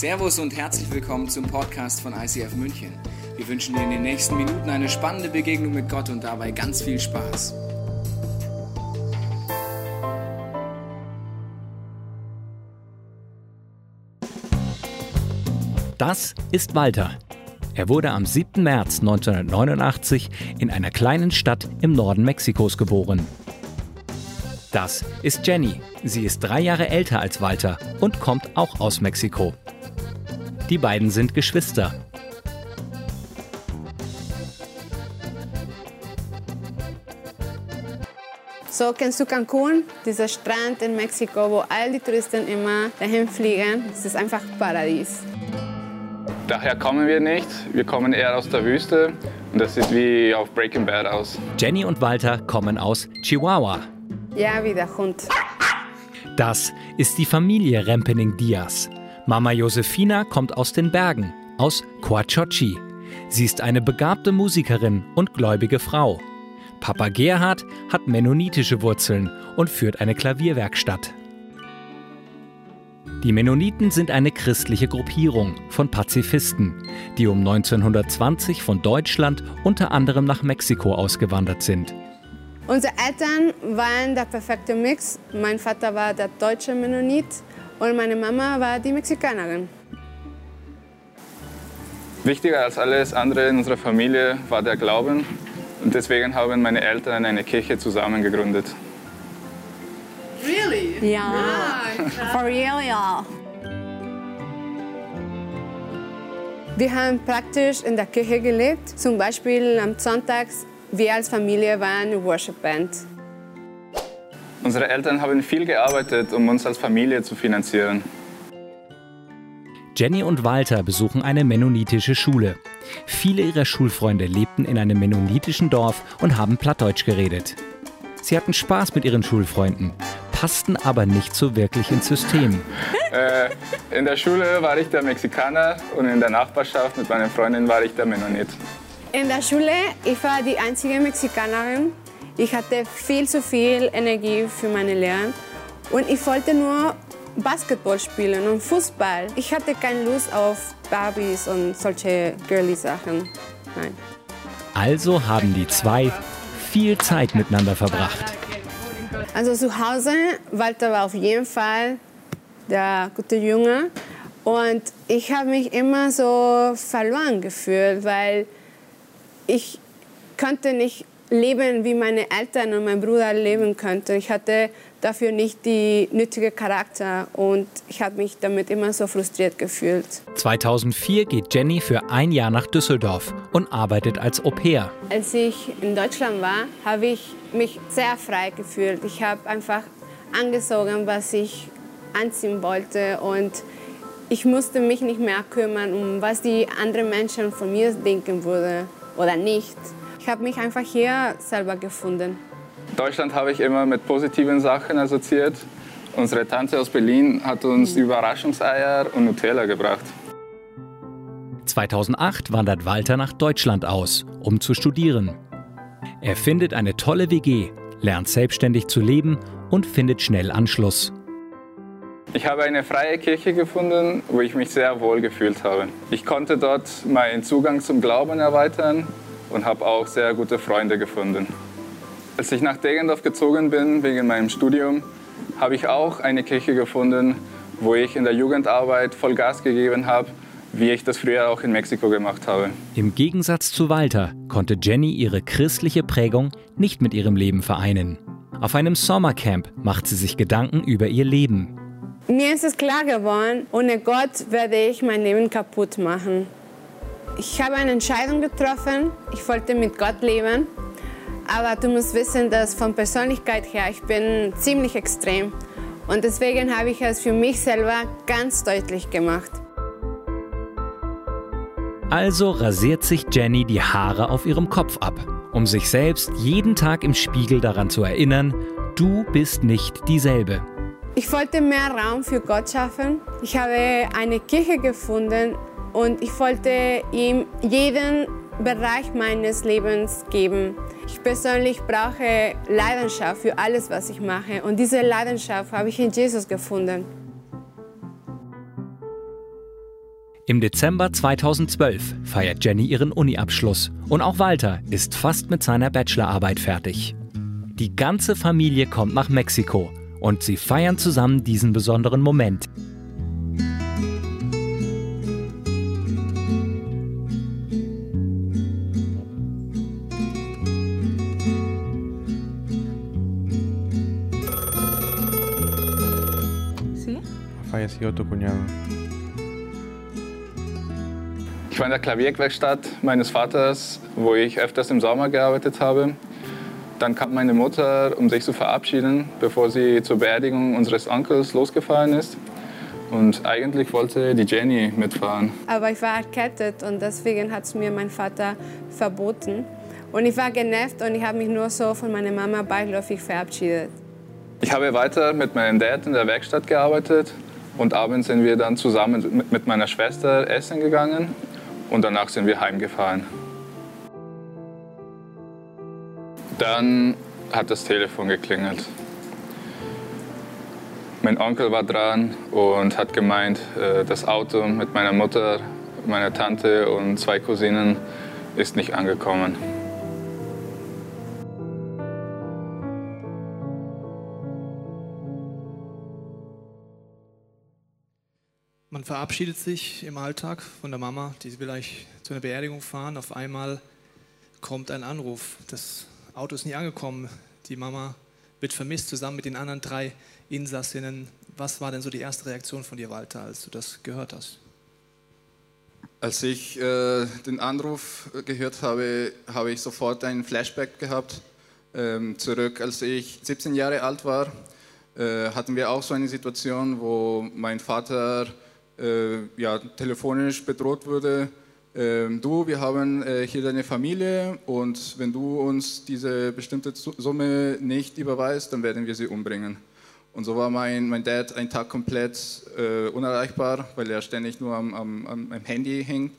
Servus und herzlich willkommen zum Podcast von ICF München. Wir wünschen dir in den nächsten Minuten eine spannende Begegnung mit Gott und dabei ganz viel Spaß. Das ist Walter. Er wurde am 7. März 1989 in einer kleinen Stadt im Norden Mexikos geboren. Das ist Jenny. Sie ist drei Jahre älter als Walter und kommt auch aus Mexiko. Die beiden sind Geschwister. So kennst du Cancun, dieser Strand in Mexiko, wo all die Touristen immer dahin fliegen. Es ist einfach Paradies. Daher kommen wir nicht. Wir kommen eher aus der Wüste und das sieht wie auf Breaking Bad aus. Jenny und Walter kommen aus Chihuahua. Ja, wie der Hund. Das ist die Familie Rempening Diaz. Mama Josefina kommt aus den Bergen, aus Coachochi. Sie ist eine begabte Musikerin und gläubige Frau. Papa Gerhard hat mennonitische Wurzeln und führt eine Klavierwerkstatt. Die Mennoniten sind eine christliche Gruppierung von Pazifisten, die um 1920 von Deutschland unter anderem nach Mexiko ausgewandert sind. Unsere Eltern waren der perfekte Mix. Mein Vater war der deutsche Mennonit und meine Mama war die Mexikanerin. Wichtiger als alles andere in unserer Familie war der Glauben und deswegen haben meine Eltern eine Kirche zusammen gegründet. Really? Ja, for real, ja. Wir haben praktisch in der Kirche gelebt. Zum Beispiel am Sonntags, wir als Familie waren eine Worship Band. Unsere Eltern haben viel gearbeitet, um uns als Familie zu finanzieren. Jenny und Walter besuchen eine mennonitische Schule. Viele ihrer Schulfreunde lebten in einem mennonitischen Dorf und haben Plattdeutsch geredet. Sie hatten Spaß mit ihren Schulfreunden, passten aber nicht so wirklich ins System. Äh, in der Schule war ich der Mexikaner und in der Nachbarschaft mit meinen Freundinnen war ich der Mennonit. In der Schule, ich war die einzige Mexikanerin. Ich hatte viel zu viel Energie für meine Lernen und ich wollte nur Basketball spielen und Fußball. Ich hatte keine Lust auf Barbies und solche girly Sachen. Nein. Also haben die zwei viel Zeit miteinander verbracht. Also zu Hause, Walter war auf jeden Fall der gute Junge. Und ich habe mich immer so verloren gefühlt, weil ich konnte nicht leben, wie meine Eltern und mein Bruder leben könnten. Ich hatte dafür nicht die nötige Charakter und ich habe mich damit immer so frustriert gefühlt. 2004 geht Jenny für ein Jahr nach Düsseldorf und arbeitet als Au pair. Als ich in Deutschland war, habe ich mich sehr frei gefühlt. Ich habe einfach angezogen, was ich anziehen wollte und ich musste mich nicht mehr kümmern, um was die anderen Menschen von mir denken würden oder nicht. Ich habe mich einfach hier selber gefunden. Deutschland habe ich immer mit positiven Sachen assoziiert. Unsere Tante aus Berlin hat uns Überraschungseier und Nutella gebracht. 2008 wandert Walter nach Deutschland aus, um zu studieren. Er findet eine tolle WG, lernt selbstständig zu leben und findet schnell Anschluss. Ich habe eine freie Kirche gefunden, wo ich mich sehr wohl gefühlt habe. Ich konnte dort meinen Zugang zum Glauben erweitern und habe auch sehr gute Freunde gefunden. Als ich nach Degendorf gezogen bin wegen meinem Studium, habe ich auch eine Kirche gefunden, wo ich in der Jugendarbeit voll Gas gegeben habe, wie ich das früher auch in Mexiko gemacht habe. Im Gegensatz zu Walter konnte Jenny ihre christliche Prägung nicht mit ihrem Leben vereinen. Auf einem Sommercamp macht sie sich Gedanken über ihr Leben. Mir ist es klar geworden, ohne Gott werde ich mein Leben kaputt machen. Ich habe eine Entscheidung getroffen, ich wollte mit Gott leben, aber du musst wissen, dass von Persönlichkeit her ich bin ziemlich extrem und deswegen habe ich es für mich selber ganz deutlich gemacht. Also rasiert sich Jenny die Haare auf ihrem Kopf ab, um sich selbst jeden Tag im Spiegel daran zu erinnern, du bist nicht dieselbe. Ich wollte mehr Raum für Gott schaffen. Ich habe eine Kirche gefunden und ich wollte ihm jeden Bereich meines Lebens geben. Ich persönlich brauche Leidenschaft für alles, was ich mache. Und diese Leidenschaft habe ich in Jesus gefunden. Im Dezember 2012 feiert Jenny ihren Uni-Abschluss und auch Walter ist fast mit seiner Bachelorarbeit fertig. Die ganze Familie kommt nach Mexiko und sie feiern zusammen diesen besonderen Moment. Falleció tu cuñado. Ich war in der Klavierwerkstatt meines Vaters, wo ich öfters im Sommer gearbeitet habe. Dann kam meine Mutter, um sich zu verabschieden, bevor sie zur Beerdigung unseres Onkels losgefahren ist. Und eigentlich wollte die Jenny mitfahren. Aber ich war erkältet und deswegen hat es mir mein Vater verboten. Und ich war genervt und ich habe mich nur so von meiner Mama beiläufig verabschiedet. Ich habe weiter mit meinem Dad in der Werkstatt gearbeitet und abends sind wir dann zusammen mit meiner Schwester essen gegangen und danach sind wir heimgefahren. Dann hat das Telefon geklingelt. Mein Onkel war dran und hat gemeint, äh, das Auto mit meiner Mutter, meiner Tante und zwei Cousinen ist nicht angekommen. Man verabschiedet sich im Alltag von der Mama, die will eigentlich zu einer Beerdigung fahren. Auf einmal kommt ein Anruf. Das Auto ist nicht angekommen. Die Mama wird vermisst, zusammen mit den anderen drei Insassinnen. Was war denn so die erste Reaktion von dir, Walter, als du das gehört hast? Als ich äh, den Anruf gehört habe, habe ich sofort einen Flashback gehabt. Ähm, zurück, als ich 17 Jahre alt war, äh, hatten wir auch so eine Situation, wo mein Vater ja, telefonisch bedroht wurde, äh, du, wir haben äh, hier deine Familie und wenn du uns diese bestimmte Summe nicht überweist, dann werden wir sie umbringen. Und so war mein, mein Dad einen Tag komplett äh, unerreichbar, weil er ständig nur am, am, am Handy hing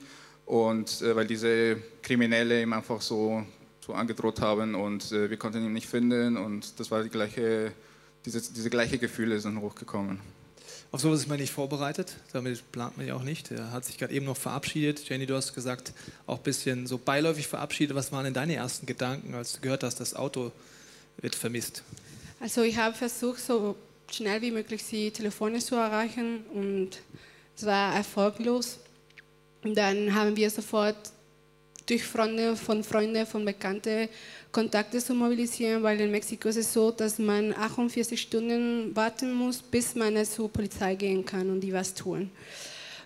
und äh, weil diese Kriminelle ihm einfach so, so angedroht haben und äh, wir konnten ihn nicht finden und das war die gleiche, diese, diese gleiche Gefühle sind hochgekommen. Auf sowas ist man nicht vorbereitet, damit plant man ja auch nicht. Er hat sich gerade eben noch verabschiedet. Jenny, du hast gesagt, auch ein bisschen so beiläufig verabschiedet. Was waren denn deine ersten Gedanken, als du gehört hast, das Auto wird vermisst? Also ich habe versucht, so schnell wie möglich sie telefonisch zu erreichen und es war erfolglos. Und dann haben wir sofort durch Freunde von Freunden, von Bekannten Kontakte zu mobilisieren, weil in Mexiko ist es so, dass man 48 Stunden warten muss, bis man zur Polizei gehen kann und die was tun.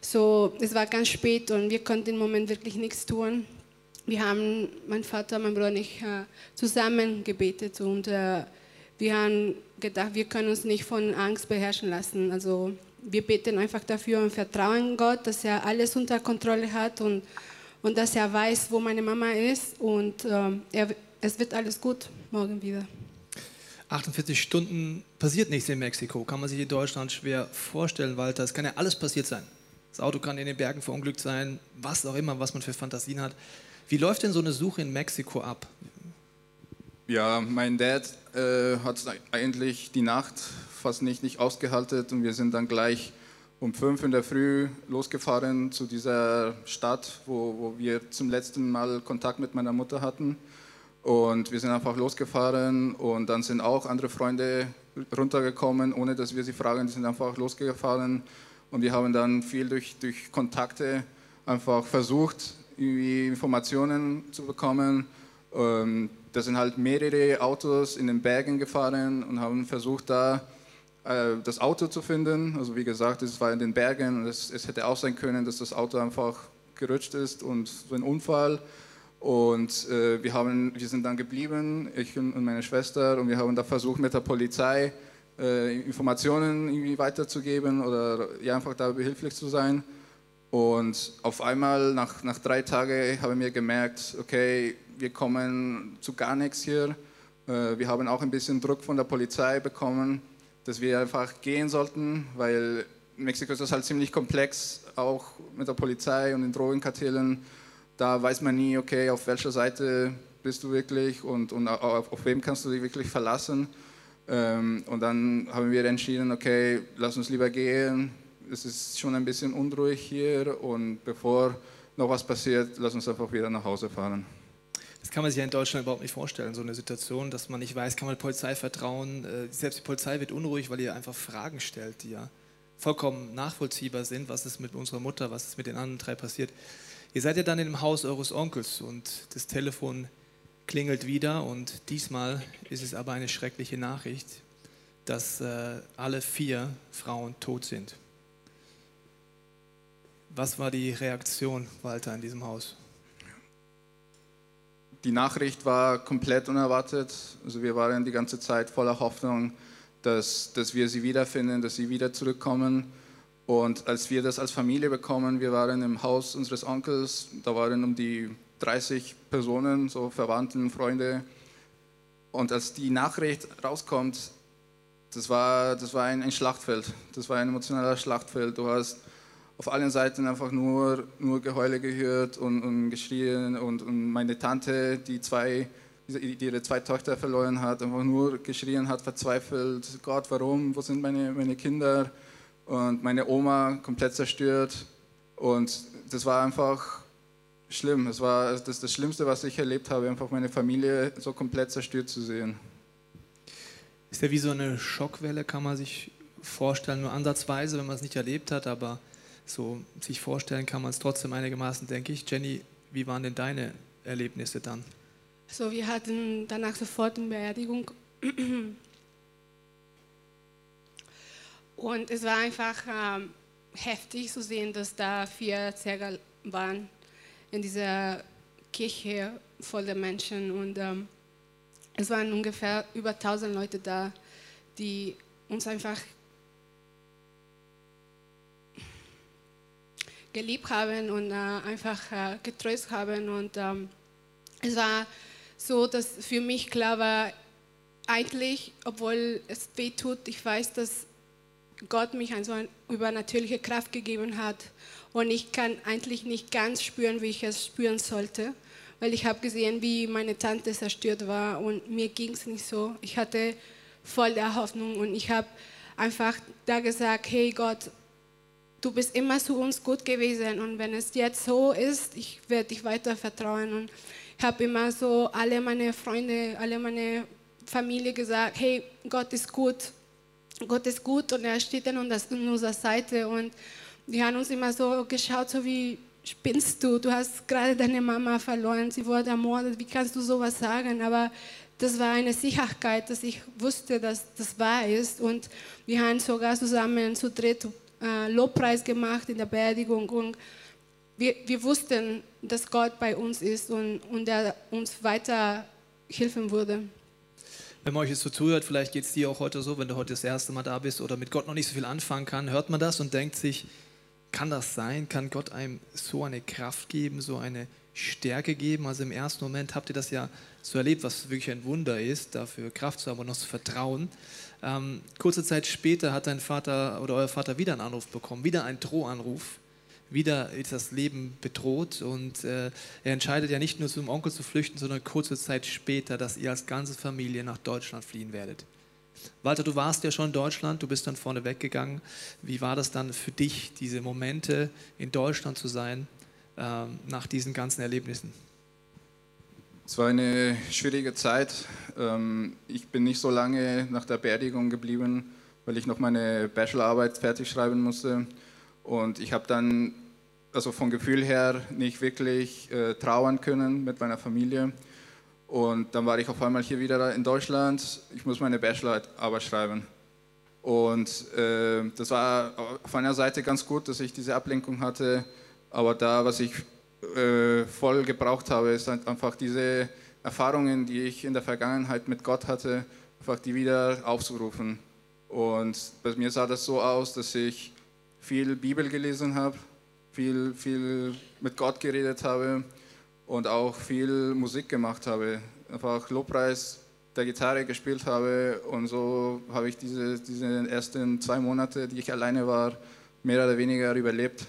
So, es war ganz spät und wir konnten im Moment wirklich nichts tun. Wir haben, mein Vater, mein Bruder und ich, äh, zusammen gebetet und äh, wir haben gedacht, wir können uns nicht von Angst beherrschen lassen. Also wir beten einfach dafür und vertrauen Gott, dass er alles unter Kontrolle hat und, und dass er weiß, wo meine Mama ist und äh, er, es wird alles gut morgen wieder. 48 Stunden passiert nichts in Mexiko. Kann man sich in Deutschland schwer vorstellen, Walter. Es kann ja alles passiert sein. Das Auto kann in den Bergen verunglückt sein, was auch immer, was man für Fantasien hat. Wie läuft denn so eine Suche in Mexiko ab? Ja, mein Dad äh, hat eigentlich die Nacht fast nicht, nicht ausgehalten und wir sind dann gleich um fünf in der Früh losgefahren zu dieser Stadt, wo, wo wir zum letzten Mal Kontakt mit meiner Mutter hatten. Und wir sind einfach losgefahren und dann sind auch andere Freunde runtergekommen, ohne dass wir sie fragen. Die sind einfach losgefahren und wir haben dann viel durch, durch Kontakte einfach versucht, Informationen zu bekommen. Ähm, da sind halt mehrere Autos in den Bergen gefahren und haben versucht, da äh, das Auto zu finden. Also wie gesagt, es war in den Bergen und es, es hätte auch sein können, dass das Auto einfach gerutscht ist und so ein Unfall. Und äh, wir, haben, wir sind dann geblieben, ich und, meine Schwester, und wir haben da versucht, mit der Polizei äh, Informationen irgendwie weiterzugeben oder ja, einfach da behilflich zu sein. Und auf einmal, nach, nach drei Tagen, habe ich mir gemerkt, okay, wir kommen zu gar nichts hier. Äh, wir haben auch ein bisschen Druck von der Polizei bekommen, dass wir einfach gehen sollten, weil Mexiko ist halt ziemlich komplex, auch mit der Polizei und den Drogenkartellen da weiß man nie, okay, auf welcher Seite bist du wirklich und, und auf, auf wem kannst du dich wirklich verlassen. Ähm, und dann haben wir entschieden, okay, lass uns lieber gehen. es ist schon ein bisschen unruhig hier und bevor noch was passiert, lass uns einfach wieder nach Hause fahren. Das kann man sich ja in Deutschland überhaupt nicht vorstellen, so eine Situation, dass man nicht weiß, kann man Polizei vertrauen. Äh, selbst die Polizei wird unruhig, weil ihr einfach Fragen stellt, die ja vollkommen nachvollziehbar sind. Was ist mit unserer Mutter, was ist mit den anderen drei passiert? Ihr seid ja dann dem Haus eures Onkels und das Telefon klingelt wieder und diesmal ist es aber eine schreckliche Nachricht, dass äh, alle vier Frauen tot sind. Was war die Reaktion, Walter, in diesem Haus? Die Nachricht war komplett unerwartet. Also wir waren die ganze Zeit voller Hoffnung, dass, dass wir sie wiederfinden, dass sie wieder zurückkommen. Und als wir das als Familie bekommen, wir waren im Haus unseres Onkels, da waren um die 30 Personen, so Verwandten, Freunde. Und als die Nachricht rauskommt, das war, das war ein, ein Schlachtfeld, das war ein emotionaler Schlachtfeld. Du hast auf allen Seiten einfach nur, nur Geheule gehört und, und geschrien und, und, meine Tante, die, zwei, die ihre zwei Töchter verloren hat, einfach nur geschrien hat, verzweifelt, Gott, warum, wo sind meine, meine Kinder? Und meine Oma komplett zerstört und das war einfach schlimm. Das war das, das Schlimmste, was ich erlebt habe, einfach meine Familie so komplett zerstört zu sehen. Ist ja wie so eine Schockwelle, kann man sich vorstellen, nur ansatzweise, wenn man es nicht erlebt hat, aber so sich vorstellen kann man es trotzdem einigermaßen, denke ich. Jenny, wie waren denn deine Erlebnisse dann? So, wir hatten danach sofort eine Beerdigung. Und es war einfach ähm, heftig zu sehen, dass da vier Zerger waren in dieser Kirche voller Menschen. Und ähm, es waren ungefähr über 1000 Leute da, die uns einfach geliebt haben und äh, einfach äh, getröstet haben. Und ähm, es war so, dass für mich klar war, eigentlich, obwohl es weh tut, ich weiß, dass Gott mich eine so eine übernatürliche Kraft gegeben hat. Und ich kann eigentlich nicht ganz spüren, wie ich es spüren sollte, weil ich habe gesehen, wie meine Tante zerstört war und mir ging es nicht so. Ich hatte voll der Hoffnung und ich habe einfach da gesagt, hey Gott, du bist immer zu uns gut gewesen und wenn es jetzt so ist, ich werde dich weiter vertrauen. Und ich habe immer so alle meine Freunde, alle meine Familie gesagt, hey, Gott ist gut, Gott ist gut und er steht an unserer Seite und die haben uns immer so geschaut, so wie spinnst du, du hast gerade deine Mama verloren, sie wurde ermordet, wie kannst du sowas sagen? Aber das war eine Sicherheit, dass ich wusste, dass das wahr ist und wir haben sogar zusammen zu dritt äh, Lobpreis gemacht in der Beerdigung und wir, wir wussten, dass Gott bei uns ist und, und er uns weiter helfen würde. Wenn man euch jetzt so zuhört, vielleicht geht es dir auch heute so, wenn du heute das erste Mal da bist oder mit Gott noch nicht so viel anfangen kann, hört man das und denkt sich, kann das sein? Kann Gott einem so eine Kraft geben, so eine Stärke geben? Also im ersten Moment habt ihr das ja so erlebt, was wirklich ein Wunder ist, dafür Kraft zu haben und noch zu vertrauen. Ähm, kurze Zeit später hat dein Vater oder euer Vater wieder einen Anruf bekommen, wieder einen Drohanruf. Wieder ist das Leben bedroht und äh, er entscheidet ja nicht nur zum Onkel zu flüchten, sondern kurze Zeit später, dass ihr als ganze Familie nach Deutschland fliehen werdet. Walter, du warst ja schon in Deutschland, du bist dann vorne weggegangen. Wie war das dann für dich, diese Momente in Deutschland zu sein, äh, nach diesen ganzen Erlebnissen? Es war eine schwierige Zeit. Ähm, ich bin nicht so lange nach der Beerdigung geblieben, weil ich noch meine Bachelorarbeit fertig schreiben musste. Und ich habe dann, also vom Gefühl her, nicht wirklich äh, trauern können mit meiner Familie. Und dann war ich auf einmal hier wieder in Deutschland. Ich muss meine Bachelorarbeit schreiben. Und äh, das war auf einer Seite ganz gut, dass ich diese Ablenkung hatte. Aber da, was ich äh, voll gebraucht habe, ist einfach diese Erfahrungen, die ich in der Vergangenheit mit Gott hatte, einfach die wieder aufzurufen. Und bei mir sah das so aus, dass ich viel Bibel gelesen habe, viel, viel mit Gott geredet habe und auch viel Musik gemacht habe. Einfach Lobpreis der Gitarre gespielt habe und so habe ich diese, diese ersten zwei Monate, die ich alleine war, mehr oder weniger überlebt.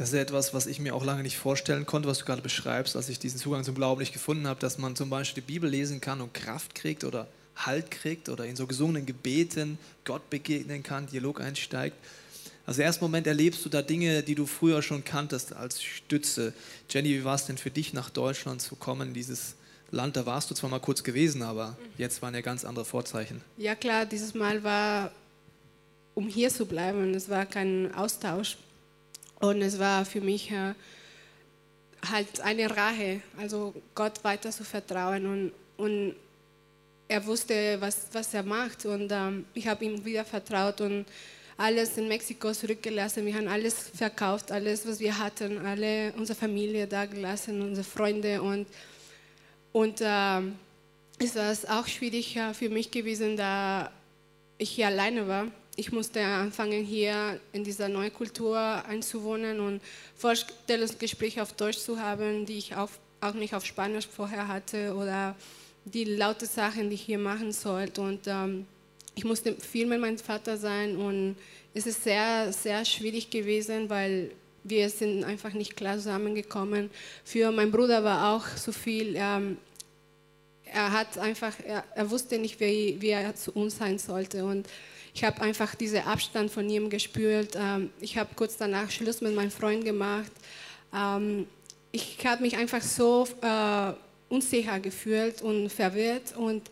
Das ist etwas, was ich mir auch lange nicht vorstellen konnte, was du gerade beschreibst, als ich diesen Zugang zum Glauben nicht gefunden habe, dass man zum Beispiel die Bibel lesen kann und Kraft kriegt oder Halt kriegt oder in so gesungenen Gebeten Gott begegnen kann, Dialog einsteigt. Also im ersten Moment erlebst du da Dinge, die du früher schon kanntest als Stütze. Jenny, wie war es denn für dich, nach Deutschland zu kommen, dieses Land? Da warst du zwar mal kurz gewesen, aber jetzt waren ja ganz andere Vorzeichen. Ja klar, dieses Mal war, um hier zu bleiben, es war kein Austausch. Und es war für mich äh, halt eine Rache, also Gott weiter zu vertrauen. Und, und er wusste, was, was er macht. Und ähm, ich habe ihm wieder vertraut und alles in Mexiko zurückgelassen. Wir haben alles verkauft, alles, was wir hatten, alle unsere Familie da gelassen, unsere Freunde. Und, und äh, es war auch schwierig äh, für mich gewesen, da ich hier alleine war. Ich musste anfangen, hier in dieser neuen Kultur einzuwohnen und Vorstellungsgespräche auf Deutsch zu haben, die ich auch, auch nicht auf Spanisch vorher hatte oder die laute Sachen, die ich hier machen sollte. Und ähm, ich musste viel mit meinem Vater sein und es ist sehr, sehr schwierig gewesen, weil wir sind einfach nicht klar zusammengekommen. Für meinen Bruder war auch so viel. Ähm, er hat einfach, er, er wusste nicht, wie, wie, er zu uns sein sollte und ich habe einfach diesen Abstand von ihm gespürt. Ähm, ich habe kurz danach Schluss mit meinem Freund gemacht. Ähm, ich habe mich einfach so äh, unsicher gefühlt und verwirrt und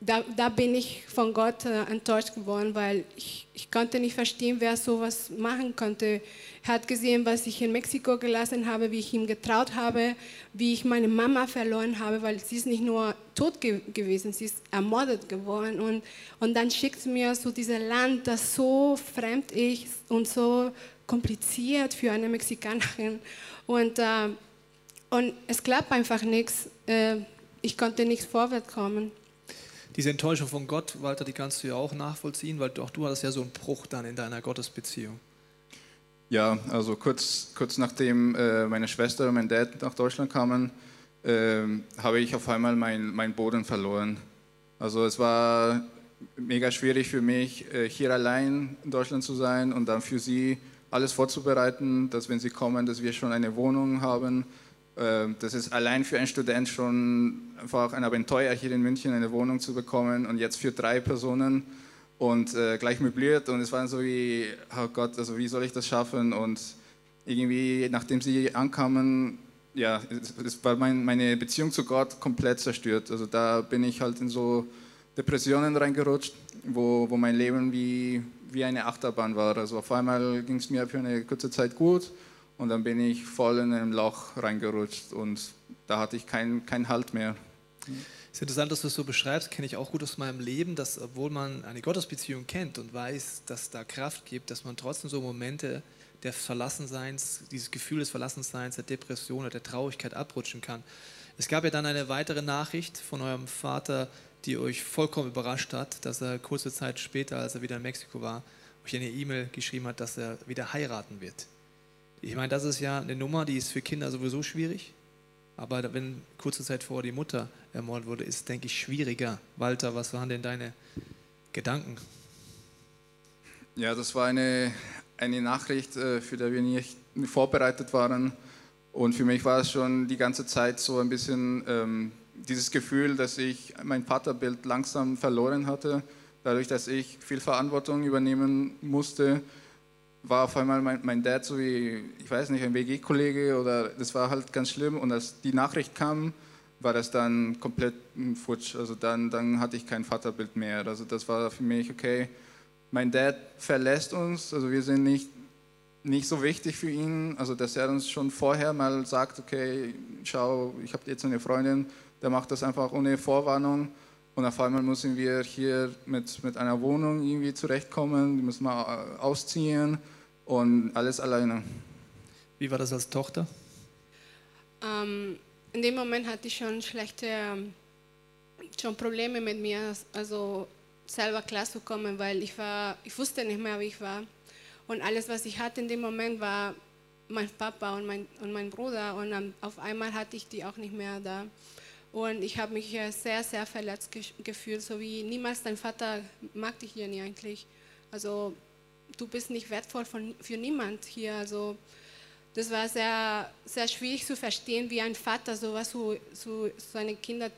da, da bin ich von Gott äh, enttäuscht geworden, weil ich, ich konnte nicht verstehen, wer sowas machen konnte. Er hat gesehen, was ich in Mexiko gelassen habe, wie ich ihm getraut habe, wie ich meine Mama verloren habe, weil sie ist nicht nur tot ge gewesen, sie ist ermordet geworden. Und, und dann schickt mir so dieses Land, das so fremd ist und so kompliziert für eine Mexikanerin. Und, äh, und es klappt einfach nichts. Äh, ich konnte nicht vorwärts kommen diese Enttäuschung von Gott, Walter, die kannst du ja auch nachvollziehen, weil auch du hattest ja so einen Bruch dann in deiner Gottesbeziehung. Ja, also kurz, kurz nachdem äh, meine Schwester und mein Dad nach Deutschland kamen, äh, habe ich auf einmal meinen mein Boden verloren. Also es war mega schwierig für mich, äh, hier allein in Deutschland zu sein und dann für sie alles vorzubereiten, dass wenn sie kommen, dass wir schon eine Wohnung haben, das ist allein für einen Student schon einfach ein Abenteuer, hier in München eine Wohnung zu bekommen und jetzt für drei Personen und äh, gleich möbliert und es war so wie, oh Gott, also wie soll ich das schaffen und irgendwie, nachdem sie ankamen, ja, es war mein, meine Beziehung zu Gott komplett zerstört. Also da bin ich halt in so Depressionen reingerutscht, wo, wo mein Leben wie, wie eine Achterbahn war. Also auf einmal ging es mir für eine kurze Zeit gut und dann bin ich voll in ein Loch reingerutscht und da hatte ich keinen kein Halt mehr. Es ist interessant, dass du es so beschreibst, kenne ich auch gut aus meinem Leben, dass obwohl man eine Gottesbeziehung kennt und weiß, dass da Kraft gibt, dass man trotzdem so Momente des Verlassenseins, dieses Gefühl des Verlassenseins, der Depression oder der Traurigkeit abrutschen kann. Es gab ja dann eine weitere Nachricht von eurem Vater, die euch vollkommen überrascht hat, dass er kurze Zeit später, als er wieder in Mexiko war, euch eine E-Mail geschrieben hat, dass er wieder heiraten wird. Ich meine, das ist ja eine Nummer, die ist für Kinder sowieso schwierig. Aber wenn kurze Zeit vorher die Mutter ermordet wurde, ist, denke ich, schwieriger. Walter, was waren denn deine Gedanken? Ja, das war eine, eine Nachricht, äh, für die wir nicht vorbereitet waren. Und für mich war es schon die ganze Zeit so ein bisschen ähm, dieses Gefühl, dass ich mein Vaterbild langsam verloren hatte, dadurch, dass ich viel Verantwortung übernehmen musste war auf einmal mein, mein Dad so wie, ich weiß nicht, ein WG-Kollege oder das war halt ganz schlimm. Und als die Nachricht kam, war das dann komplett Futsch. Also dann, dann hatte ich kein Vaterbild mehr. Also das war für mich, okay, mein Dad verlässt uns, also wir sind nicht, nicht so wichtig für ihn. Also dass er uns schon vorher mal sagt, okay, schau, ich habe jetzt eine Freundin, der macht das einfach ohne Vorwarnung. Und auf einmal müssen wir hier mit, mit einer Wohnung irgendwie zurechtkommen, die müssen wir ausziehen und alles alleine. Wie war das als Tochter? Ähm, in dem Moment hatte ich schon schlechte ähm, schon Probleme mit mir, also selber klarzukommen, weil ich war, ich wusste nicht mehr, wie ich war. Und alles, was ich hatte in dem Moment, war mein Papa und mein, und mein Bruder. Und auf einmal hatte ich die auch nicht mehr da. Und ich habe mich sehr, sehr verletzt gefühlt, so wie niemals dein Vater mag dich hier nie eigentlich. Also du bist nicht wertvoll von, für niemand hier. Also das war sehr, sehr schwierig zu verstehen, wie ein Vater sowas zu, zu seinen Kindern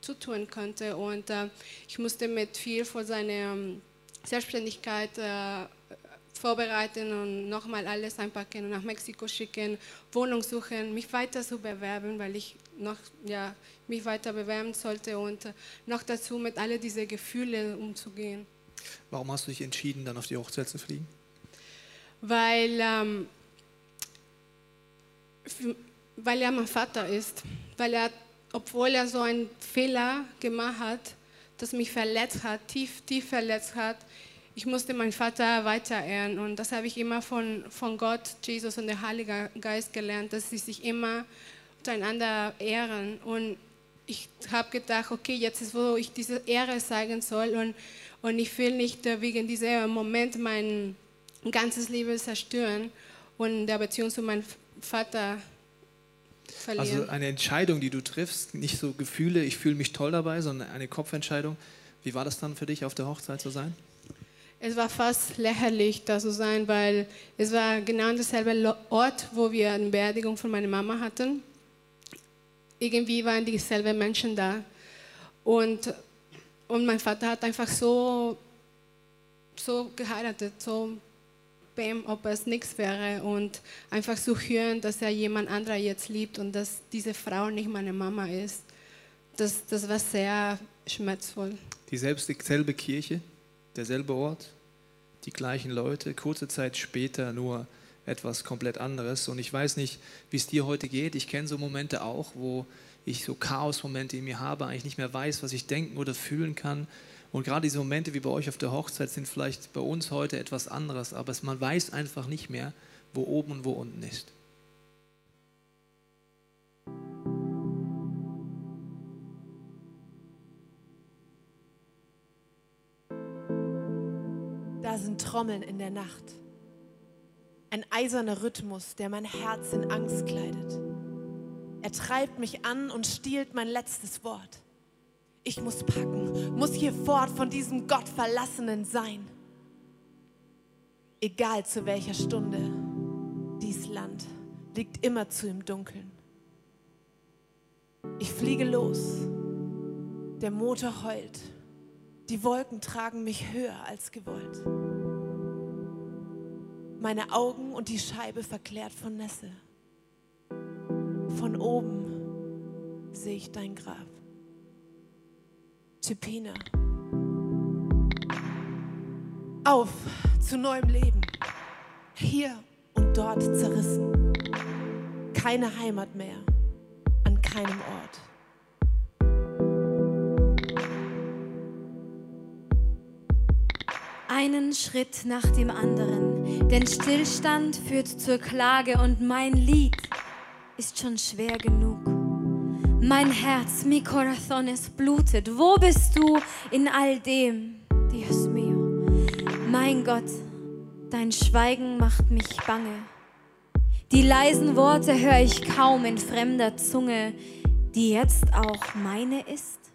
zutun könnte. Und äh, ich musste mit viel von seiner ähm, Selbstständigkeit äh, vorbereiten und nochmal alles einpacken und nach Mexiko schicken, Wohnung suchen, mich weiter zu bewerben, weil ich noch ja, mich weiter bewerben sollte und noch dazu mit all diesen Gefühlen umzugehen. Warum hast du dich entschieden, dann auf die Hochzeit zu fliegen? Weil, ähm, weil er mein Vater ist, weil er, obwohl er so einen Fehler gemacht hat, das mich verletzt hat, tief, tief verletzt hat, ich musste meinen Vater weiter ehren. Und das habe ich immer von, von Gott, Jesus und der Heilige Geist gelernt, dass sie sich immer untereinander ehren. Und ich habe gedacht, okay, jetzt ist, wo ich diese Ehre zeigen soll. Und, und ich will nicht wegen diesem Moment mein ganzes Leben zerstören und der Beziehung zu meinem Vater verlieren. Also eine Entscheidung, die du triffst, nicht so Gefühle, ich fühle mich toll dabei, sondern eine Kopfentscheidung. Wie war das dann für dich, auf der Hochzeit zu sein? Es war fast lächerlich, da zu sein, weil es war genau derselbe Ort, wo wir eine Beerdigung von meiner Mama hatten. Irgendwie waren dieselben Menschen da. Und, und mein Vater hat einfach so, so geheiratet, so bam, ob es nichts wäre. Und einfach zu hören, dass er jemand anderer jetzt liebt und dass diese Frau nicht meine Mama ist, das, das war sehr schmerzvoll. Dieselbe Kirche? derselbe Ort, die gleichen Leute, kurze Zeit später nur etwas komplett anderes. Und ich weiß nicht, wie es dir heute geht. Ich kenne so Momente auch, wo ich so Chaos-Momente in mir habe, eigentlich nicht mehr weiß, was ich denken oder fühlen kann. Und gerade diese Momente wie bei euch auf der Hochzeit sind vielleicht bei uns heute etwas anderes, aber man weiß einfach nicht mehr, wo oben und wo unten ist. Trommeln in der Nacht. Ein eiserner Rhythmus, der mein Herz in Angst kleidet. Er treibt mich an und stiehlt mein letztes Wort. Ich muss packen, muss hier fort von diesem Gottverlassenen sein. Egal zu welcher Stunde, dies Land liegt immer zu im Dunkeln. Ich fliege los, der Motor heult, die Wolken tragen mich höher als gewollt meine Augen und die Scheibe verklärt von Nässe. Von oben sehe ich dein Grab. Typina. Auf zu neuem Leben. Hier und dort zerrissen. Keine Heimat mehr. An keinem Ort. Einen Schritt nach dem anderen, denn Stillstand führt zur Klage und mein Lied ist schon schwer genug. Mein Herz, mi corazón, es blutet. Wo bist du in all dem, Dios mío? Mein Gott, dein Schweigen macht mich bange. Die leisen Worte höre ich kaum in fremder Zunge, die jetzt auch meine ist.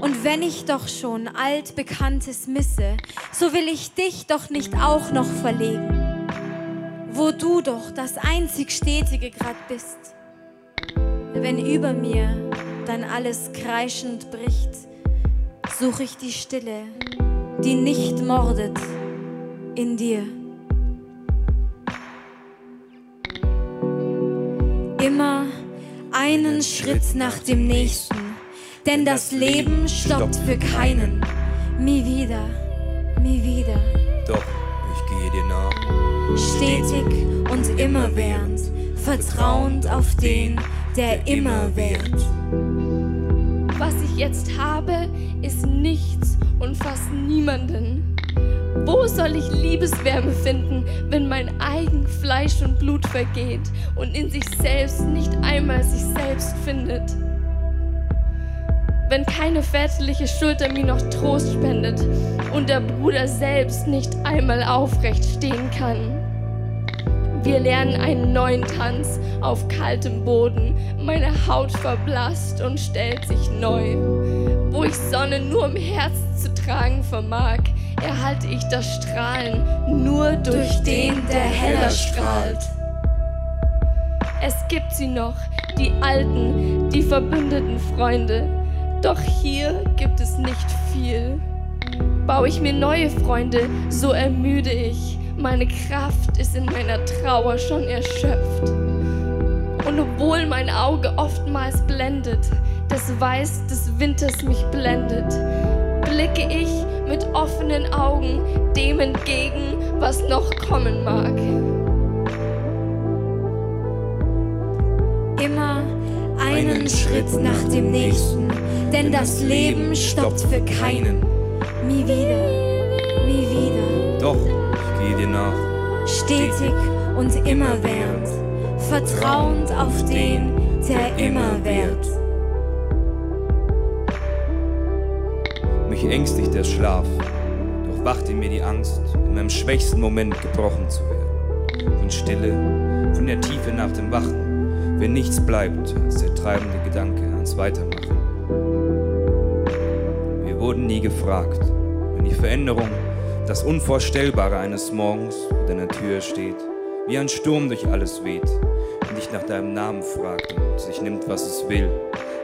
Und wenn ich doch schon altbekanntes misse, so will ich dich doch nicht auch noch verlegen, wo du doch das einzig Stetige grad bist. Wenn über mir dann alles kreischend bricht, such ich die Stille, die nicht mordet, in dir. Immer einen Schritt nach dem nächsten denn das Leben stoppt für keinen. Mi wieder, mi wieder. Doch, ich gehe dir nach. Stetig und immerwährend, vertrauend auf den, der immer währt. Was ich jetzt habe, ist nichts und fast niemanden. Wo soll ich Liebeswärme finden, wenn mein eigen Fleisch und Blut vergeht und in sich selbst nicht einmal sich selbst findet? Wenn keine väterliche Schulter mir noch Trost spendet und der Bruder selbst nicht einmal aufrecht stehen kann. Wir lernen einen neuen Tanz auf kaltem Boden, meine Haut verblasst und stellt sich neu. Wo ich Sonne nur im Herzen zu tragen vermag, erhalte ich das Strahlen nur durch, durch den, der heller strahlt. Es gibt sie noch, die alten, die verbündeten Freunde, doch hier gibt es nicht viel. baue ich mir neue Freunde, so ermüde ich. Meine Kraft ist in meiner Trauer schon erschöpft. Und obwohl mein Auge oftmals blendet, das Weiß des Winters mich blendet, blicke ich mit offenen Augen dem entgegen, was noch kommen mag. Immer einen Schritt nach dem nächsten, denn das Leben stoppt für keinen. Nie wieder, nie wieder. Doch, ich gehe dir nach. Stetig und immerwährend, vertrauend auf den, der immer währt. Mich ängstigt der Schlaf, doch wacht in mir die Angst, in meinem schwächsten Moment gebrochen zu werden. Von Stille, von der Tiefe nach dem Wachen, wenn nichts bleibt als der treibende Gedanke ans Weitermachen. Wurden nie gefragt, wenn die Veränderung, das Unvorstellbare eines Morgens vor deiner Tür steht, wie ein Sturm durch alles weht und dich nach deinem Namen fragt und sich nimmt, was es will,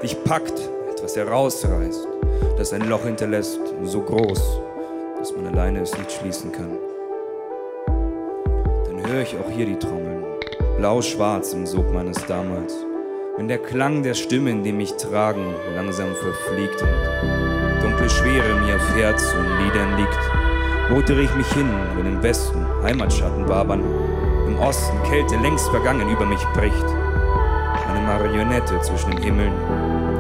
dich packt, etwas herausreißt, das ein Loch hinterlässt, so groß, dass man alleine es nicht schließen kann. Dann höre ich auch hier die Trommeln, blau-schwarz im Sog meines damals, wenn der Klang der Stimme, in dem mich tragen, langsam verfliegt und dunkle Schwere mir auf Herz und Liedern liegt, wo ich mich hin, wenn im Westen Heimatschatten wabern, im Osten Kälte längst vergangen über mich bricht, eine Marionette zwischen den Himmeln,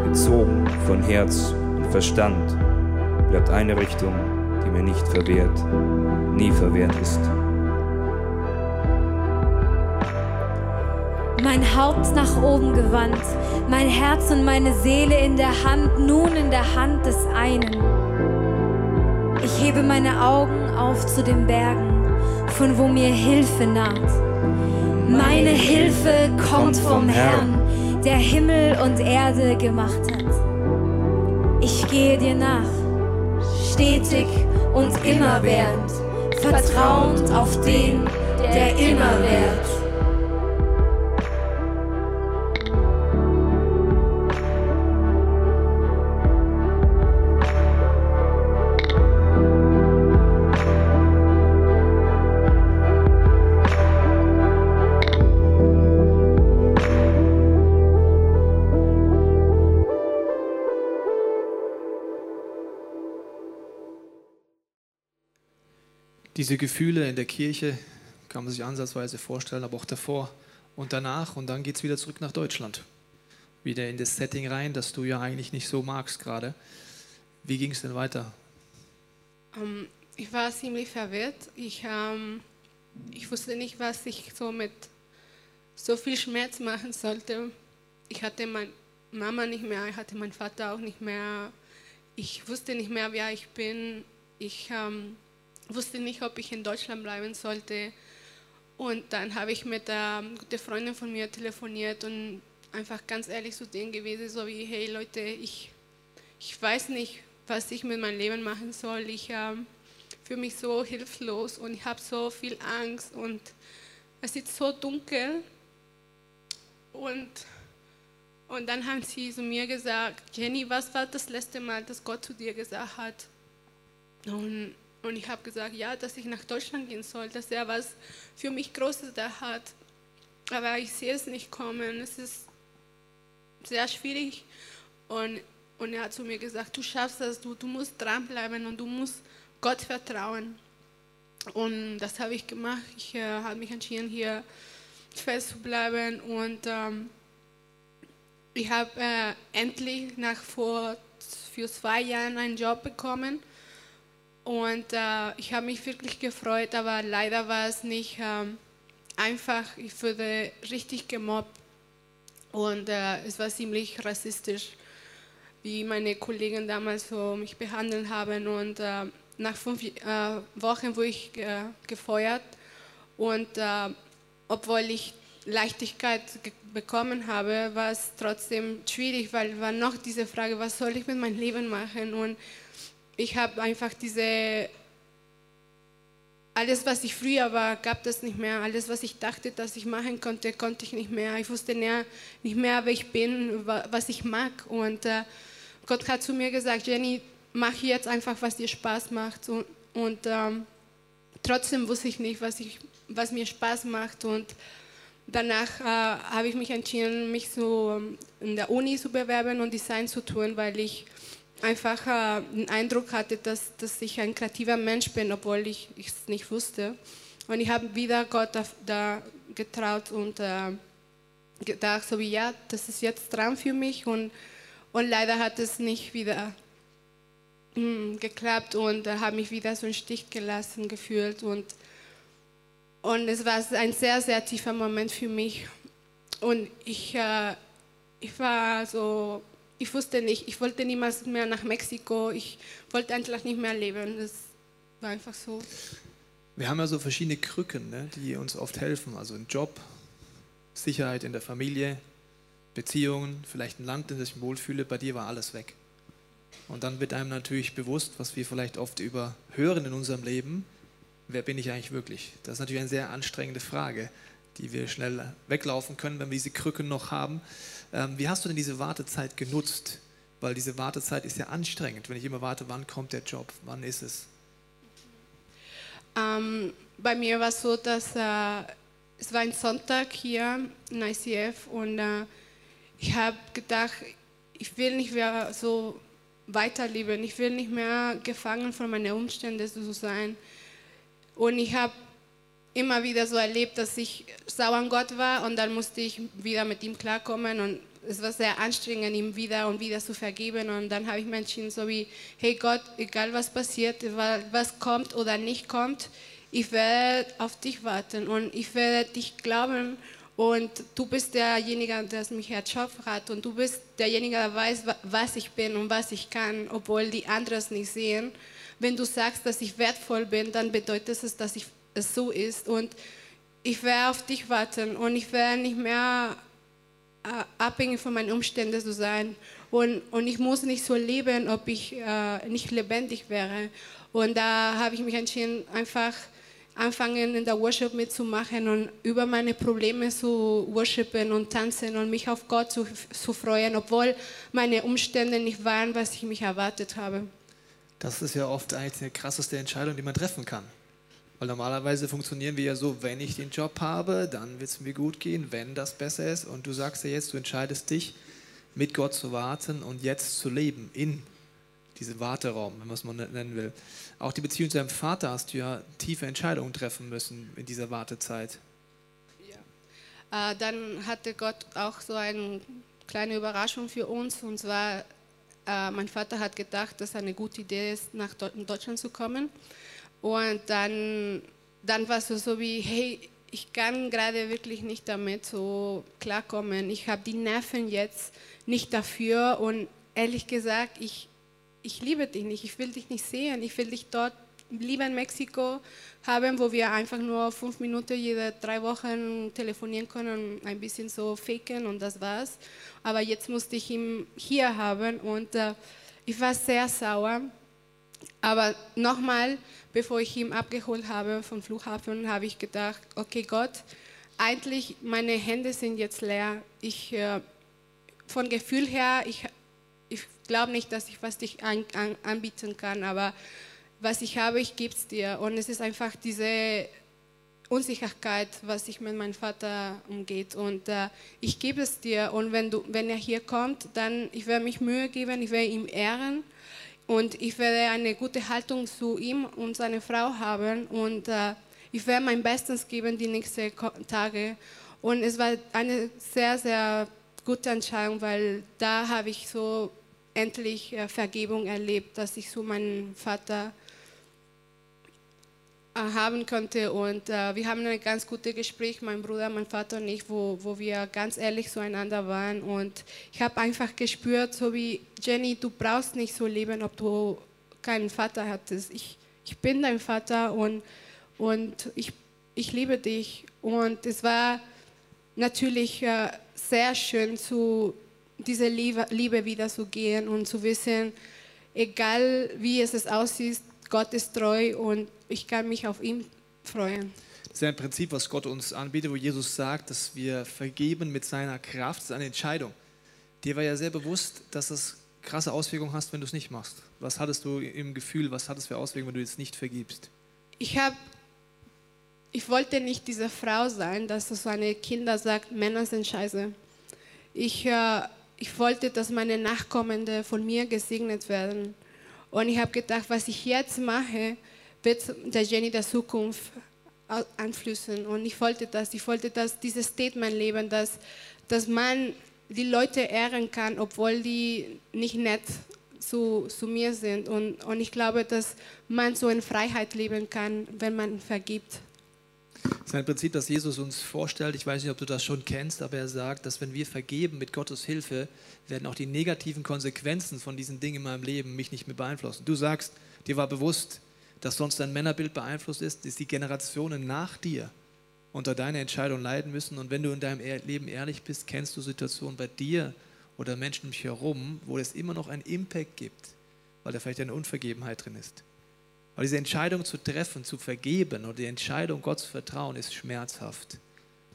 gezogen von Herz und Verstand, bleibt eine Richtung, die mir nicht verwehrt, nie verwehrt ist. Mein Haupt nach oben gewandt, mein Herz und meine Seele in der Hand, nun in der Hand des einen. Ich hebe meine Augen auf zu den Bergen, von wo mir Hilfe naht. Meine Hilfe kommt vom Herrn, der Himmel und Erde gemacht hat. Ich gehe dir nach, stetig und immerwährend, vertrauend auf den, der immer währt. Diese Gefühle in der Kirche kann man sich ansatzweise vorstellen, aber auch davor und danach. Und dann geht es wieder zurück nach Deutschland. Wieder in das Setting rein, das du ja eigentlich nicht so magst gerade. Wie ging es denn weiter? Ähm, ich war ziemlich verwirrt. Ich, ähm, ich wusste nicht, was ich so mit so viel Schmerz machen sollte. Ich hatte meine Mama nicht mehr, ich hatte meinen Vater auch nicht mehr. Ich wusste nicht mehr, wer ich bin. Ich ähm, wusste nicht, ob ich in Deutschland bleiben sollte. Und dann habe ich mit einer guten Freundin von mir telefoniert und einfach ganz ehrlich zu denen gewesen, so wie, hey Leute, ich, ich weiß nicht, was ich mit meinem Leben machen soll. Ich ähm, fühle mich so hilflos und ich habe so viel Angst und es ist so dunkel. Und, und dann haben sie zu mir gesagt, Jenny, was war das letzte Mal, dass Gott zu dir gesagt hat? Und und ich habe gesagt, ja, dass ich nach Deutschland gehen soll, dass er was für mich Großes da hat. Aber ich sehe es nicht kommen. Es ist sehr schwierig. Und, und er hat zu mir gesagt, du schaffst das, du, du musst dranbleiben und du musst Gott vertrauen. Und das habe ich gemacht. Ich äh, habe mich entschieden, hier fest zu bleiben. Und ähm, ich habe äh, endlich nach vor für zwei Jahren einen Job bekommen und äh, ich habe mich wirklich gefreut, aber leider war es nicht ähm, einfach. Ich wurde richtig gemobbt und äh, es war ziemlich rassistisch, wie meine Kollegen damals so mich behandelt haben. Und äh, nach fünf äh, Wochen wurde ich gefeuert und äh, obwohl ich Leichtigkeit bekommen habe, war es trotzdem schwierig, weil war noch diese Frage, was soll ich mit meinem Leben machen und ich habe einfach diese, alles was ich früher war, gab das nicht mehr. Alles was ich dachte, dass ich machen konnte, konnte ich nicht mehr. Ich wusste nicht mehr, wer ich bin, was ich mag. Und äh, Gott hat zu mir gesagt, Jenny, mach jetzt einfach, was dir Spaß macht. Und, und ähm, trotzdem wusste ich nicht, was, ich, was mir Spaß macht. Und danach äh, habe ich mich entschieden, mich so ähm, in der Uni zu bewerben und Design zu tun, weil ich einfach äh, den Eindruck hatte, dass, dass ich ein kreativer Mensch bin, obwohl ich es nicht wusste. Und ich habe wieder Gott da, da getraut und äh, gedacht, so wie ja, das ist jetzt dran für mich. Und, und leider hat es nicht wieder mh, hm, geklappt und äh, habe mich wieder so einen Stich gelassen gefühlt. Und, und es war ein sehr, sehr tiefer Moment für mich. Und ich, äh, ich war so ich wusste nicht, ich wollte niemals mehr nach Mexiko, ich wollte einfach nicht mehr leben. Das war einfach so. Wir haben ja so verschiedene Krücken, ne, die uns oft helfen. Also ein Job, Sicherheit in der Familie, Beziehungen, vielleicht ein Land, in dem ich mich wohlfühle. Bei dir war alles weg. Und dann wird einem natürlich bewusst, was wir vielleicht oft überhören in unserem Leben. Wer bin ich eigentlich wirklich? Das ist natürlich eine sehr anstrengende Frage, die wir schnell weglaufen können, wenn wir diese Krücken noch haben. Ähm, wie hast du denn diese Wartezeit genutzt? Weil diese Wartezeit ist ja anstrengend, wenn ich immer warte, wann kommt der Job, wann ist es? Ähm, bei mir war es so, dass äh, es war ein Sonntag hier in ICF und äh, ich habe gedacht, ich will nicht mehr so weiterleben, ich will nicht mehr gefangen von meinen Umständen zu sein. Und ich habe immer wieder so erlebt, dass ich sauer an Gott war und dann musste ich wieder mit ihm klarkommen und es war sehr anstrengend, ihm wieder und wieder zu vergeben und dann habe ich mir entschieden, so wie, hey Gott, egal was passiert, was kommt oder nicht kommt, ich werde auf dich warten und ich werde dich glauben und du bist derjenige, der mich erschaffen hat und du bist derjenige, der weiß, was ich bin und was ich kann, obwohl die anderen es nicht sehen. Wenn du sagst, dass ich wertvoll bin, dann bedeutet es, dass ich es so ist. Und ich werde auf dich warten und ich werde nicht mehr äh, abhängig von meinen Umständen zu sein. Und, und ich muss nicht so leben, ob ich äh, nicht lebendig wäre. Und da habe ich mich entschieden, einfach anfangen in der Worship mitzumachen und über meine Probleme zu worshipen und tanzen und mich auf Gott zu, zu freuen, obwohl meine Umstände nicht waren, was ich mich erwartet habe. Das ist ja oft eigentlich die krasseste Entscheidung, die man treffen kann. Weil normalerweise funktionieren wir ja so, wenn ich den Job habe, dann wird es mir gut gehen, wenn das besser ist. Und du sagst ja jetzt, du entscheidest dich, mit Gott zu warten und jetzt zu leben in diesem Warteraum, wenn man es mal nennen will. Auch die Beziehung zu deinem Vater hast du ja tiefe Entscheidungen treffen müssen in dieser Wartezeit. Ja. Äh, dann hatte Gott auch so eine kleine Überraschung für uns. Und zwar, äh, mein Vater hat gedacht, dass es eine gute Idee ist, nach Deutschland zu kommen. Und dann, dann war es so wie, hey, ich kann gerade wirklich nicht damit so klarkommen. Ich habe die Nerven jetzt nicht dafür und ehrlich gesagt, ich, ich liebe dich nicht, ich will dich nicht sehen, ich will dich dort lieber in Mexiko haben, wo wir einfach nur fünf Minuten jede drei Wochen telefonieren können, ein bisschen so faken und das war's. Aber jetzt musste ich ihn hier haben und äh, ich war sehr sauer. Aber nochmal, bevor ich ihn abgeholt habe vom Flughafen, habe ich gedacht, okay Gott, eigentlich meine Hände sind jetzt leer. Ich, äh, von Gefühl her, ich, ich glaube nicht, dass ich was dich an, an, anbieten kann, aber was ich habe, ich gebe es dir. Und es ist einfach diese Unsicherheit, was sich mit meinem Vater umgeht. Und äh, ich gebe es dir. Und wenn, du, wenn er hier kommt, dann ich werde mich Mühe geben, ich werde ihm ehren. Und ich werde eine gute Haltung zu ihm und seiner Frau haben. Und äh, ich werde mein Bestes geben die nächsten Tage. Und es war eine sehr, sehr gute Entscheidung, weil da habe ich so endlich äh, Vergebung erlebt, dass ich so meinen Vater haben konnte. Und äh, wir haben ein ganz gutes Gespräch, mein Bruder, mein Vater und ich, wo, wo wir ganz ehrlich zueinander waren. Und ich habe einfach gespürt, so wie Jenny, du brauchst nicht so leben, ob du keinen Vater hattest. Ich, ich bin dein Vater und, und ich, ich liebe dich. Und es war natürlich äh, sehr schön, zu dieser Liebe, Liebe wieder zu gehen und zu wissen, egal wie es aussieht, Gott ist treu und ich kann mich auf ihn freuen. Das ist ein Prinzip, was Gott uns anbietet, wo Jesus sagt, dass wir vergeben mit seiner Kraft. Das ist eine Entscheidung. Dir war ja sehr bewusst, dass es krasse Auswirkungen hast, wenn du es nicht machst. Was hattest du im Gefühl, was hat es für Auswirkungen, wenn du jetzt nicht vergibst? Ich habe, ich wollte nicht diese Frau sein, dass so eine Kinder sagt, Männer sind scheiße. Ich, äh, ich wollte, dass meine Nachkommende von mir gesegnet werden. Und ich habe gedacht, was ich jetzt mache, wird der Jenny der Zukunft einflüssen. Und ich wollte das, ich wollte das, dieses Statement leben, dass, dass man die Leute ehren kann, obwohl die nicht nett zu, zu mir sind. Und, und ich glaube, dass man so in Freiheit leben kann, wenn man vergibt. Das ist ein Prinzip, das Jesus uns vorstellt. Ich weiß nicht, ob du das schon kennst, aber er sagt, dass wenn wir vergeben mit Gottes Hilfe, werden auch die negativen Konsequenzen von diesen Dingen in meinem Leben mich nicht mehr beeinflussen. Du sagst, dir war bewusst, dass sonst dein Männerbild beeinflusst ist, dass die Generationen nach dir unter deiner Entscheidung leiden müssen. Und wenn du in deinem Leben ehrlich bist, kennst du Situationen bei dir oder Menschen um dich herum, wo es immer noch einen Impact gibt, weil da vielleicht eine Unvergebenheit drin ist. Aber diese Entscheidung zu treffen, zu vergeben oder die Entscheidung, Gott zu vertrauen, ist schmerzhaft.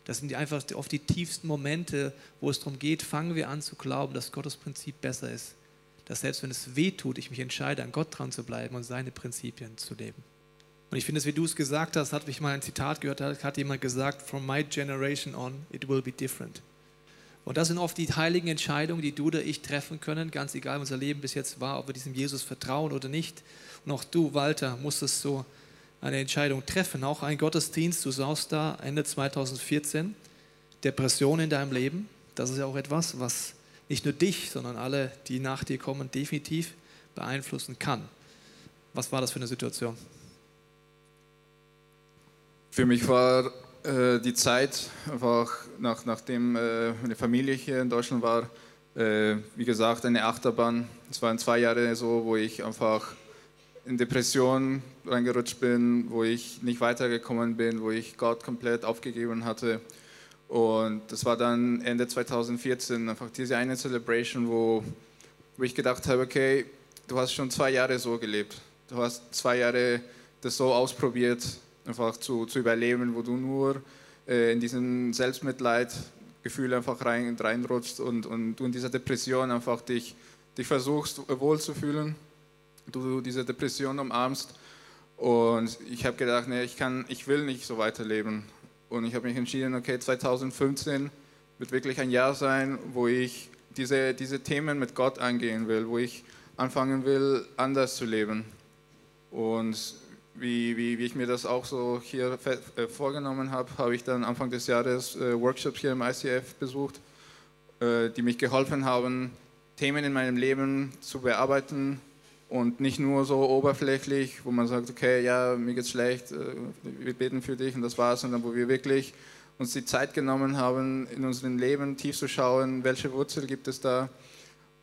Das sind einfach oft die tiefsten Momente, wo es darum geht, fangen wir an zu glauben, dass Gottes Prinzip besser ist. Dass selbst wenn es weh tut, ich mich entscheide, an Gott dran zu bleiben und seine Prinzipien zu leben. Und ich finde es, wie du es gesagt hast, hat mich mal ein Zitat gehört, hat jemand gesagt, from my generation on, it will be different. Und das sind oft die heiligen Entscheidungen, die du oder ich treffen können, ganz egal, wie unser Leben bis jetzt war, ob wir diesem Jesus vertrauen oder nicht. Und auch du, Walter, musstest so eine Entscheidung treffen. Auch ein Gottesdienst, du saust da Ende 2014, Depression in deinem Leben. Das ist ja auch etwas, was nicht nur dich, sondern alle, die nach dir kommen, definitiv beeinflussen kann. Was war das für eine Situation? Für mich war äh, die Zeit einfach, nach, nachdem äh, meine Familie hier in Deutschland war, äh, wie gesagt, eine Achterbahn. Es waren zwei Jahre so, wo ich einfach in Depressionen reingerutscht bin, wo ich nicht weitergekommen bin, wo ich Gott komplett aufgegeben hatte. Und das war dann Ende 2014, einfach diese eine Celebration, wo, wo ich gedacht habe, okay, du hast schon zwei Jahre so gelebt. Du hast zwei Jahre das so ausprobiert, einfach zu, zu überleben, wo du nur äh, in diesen Selbstmitleidgefühl einfach rein, reinrutschst und, und du in dieser Depression einfach dich, dich versuchst wohlzufühlen du diese Depression umarmst. Und ich habe gedacht, nee, ich, kann, ich will nicht so weiterleben. Und ich habe mich entschieden, okay, 2015 wird wirklich ein Jahr sein, wo ich diese, diese Themen mit Gott angehen will, wo ich anfangen will, anders zu leben. Und wie, wie, wie ich mir das auch so hier äh, vorgenommen habe, habe ich dann Anfang des Jahres äh, Workshops hier im ICF besucht, äh, die mich geholfen haben, Themen in meinem Leben zu bearbeiten, und nicht nur so oberflächlich, wo man sagt, okay, ja, mir geht's schlecht, wir beten für dich und das war's, sondern wo wir wirklich uns die Zeit genommen haben, in unserem Leben tief zu schauen, welche Wurzel gibt es da.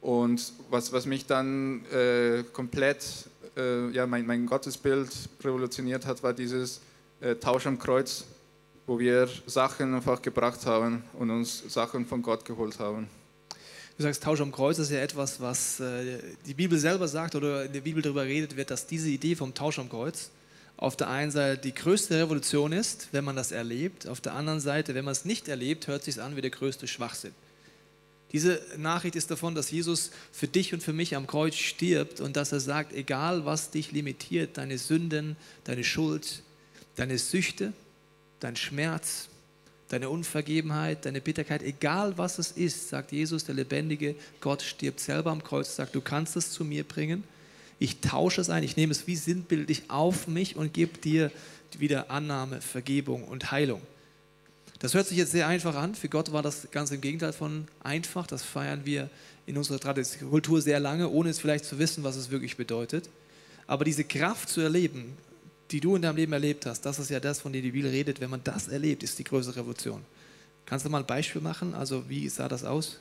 Und was, was mich dann äh, komplett, äh, ja, mein, mein Gottesbild revolutioniert hat, war dieses äh, Tausch am Kreuz, wo wir Sachen einfach gebracht haben und uns Sachen von Gott geholt haben. Du sagst, Tausch am Kreuz ist ja etwas, was äh, die Bibel selber sagt oder in der Bibel darüber redet wird, dass diese Idee vom Tausch am Kreuz auf der einen Seite die größte Revolution ist, wenn man das erlebt. Auf der anderen Seite, wenn man es nicht erlebt, hört sich an wie der größte Schwachsinn. Diese Nachricht ist davon, dass Jesus für dich und für mich am Kreuz stirbt und dass er sagt, egal was dich limitiert, deine Sünden, deine Schuld, deine Süchte, dein Schmerz, deine Unvergebenheit, deine Bitterkeit, egal was es ist, sagt Jesus, der lebendige Gott stirbt selber am Kreuz, sagt, du kannst es zu mir bringen. Ich tausche es ein, ich nehme es wie sinnbildlich auf mich und gebe dir wieder Annahme, Vergebung und Heilung. Das hört sich jetzt sehr einfach an. Für Gott war das ganz im Gegenteil von einfach. Das feiern wir in unserer Tradition, Kultur sehr lange, ohne es vielleicht zu wissen, was es wirklich bedeutet. Aber diese Kraft zu erleben, die du in deinem Leben erlebt hast, das ist ja das, von dem die Bibel redet. Wenn man das erlebt, ist die größte Revolution. Kannst du mal ein Beispiel machen? Also wie sah das aus?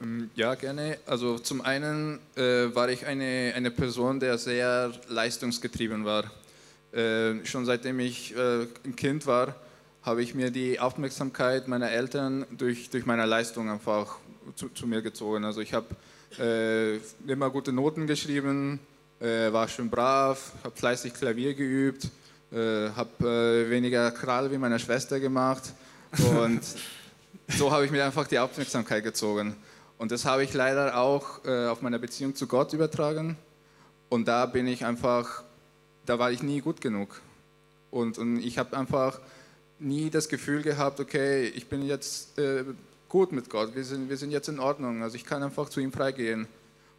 Ähm, ja, gerne. Also zum einen äh, war ich eine, eine Person, der sehr leistungsgetrieben war. Äh, schon seitdem ich äh, ein Kind war, habe ich mir die Aufmerksamkeit meiner Eltern durch, durch meine Leistung einfach zu, zu mir gezogen. Also ich habe äh, immer gute Noten geschrieben, äh, war schön brav, habe fleißig Klavier geübt, äh, habe äh, weniger Krall wie meine Schwester gemacht und so habe ich mir einfach die Aufmerksamkeit gezogen. Und das habe ich leider auch äh, auf meine Beziehung zu Gott übertragen. Und da bin ich einfach, da war ich nie gut genug. Und, und ich habe einfach nie das Gefühl gehabt, okay, ich bin jetzt äh, gut mit Gott, wir sind, wir sind jetzt in Ordnung, also ich kann einfach zu ihm freigehen.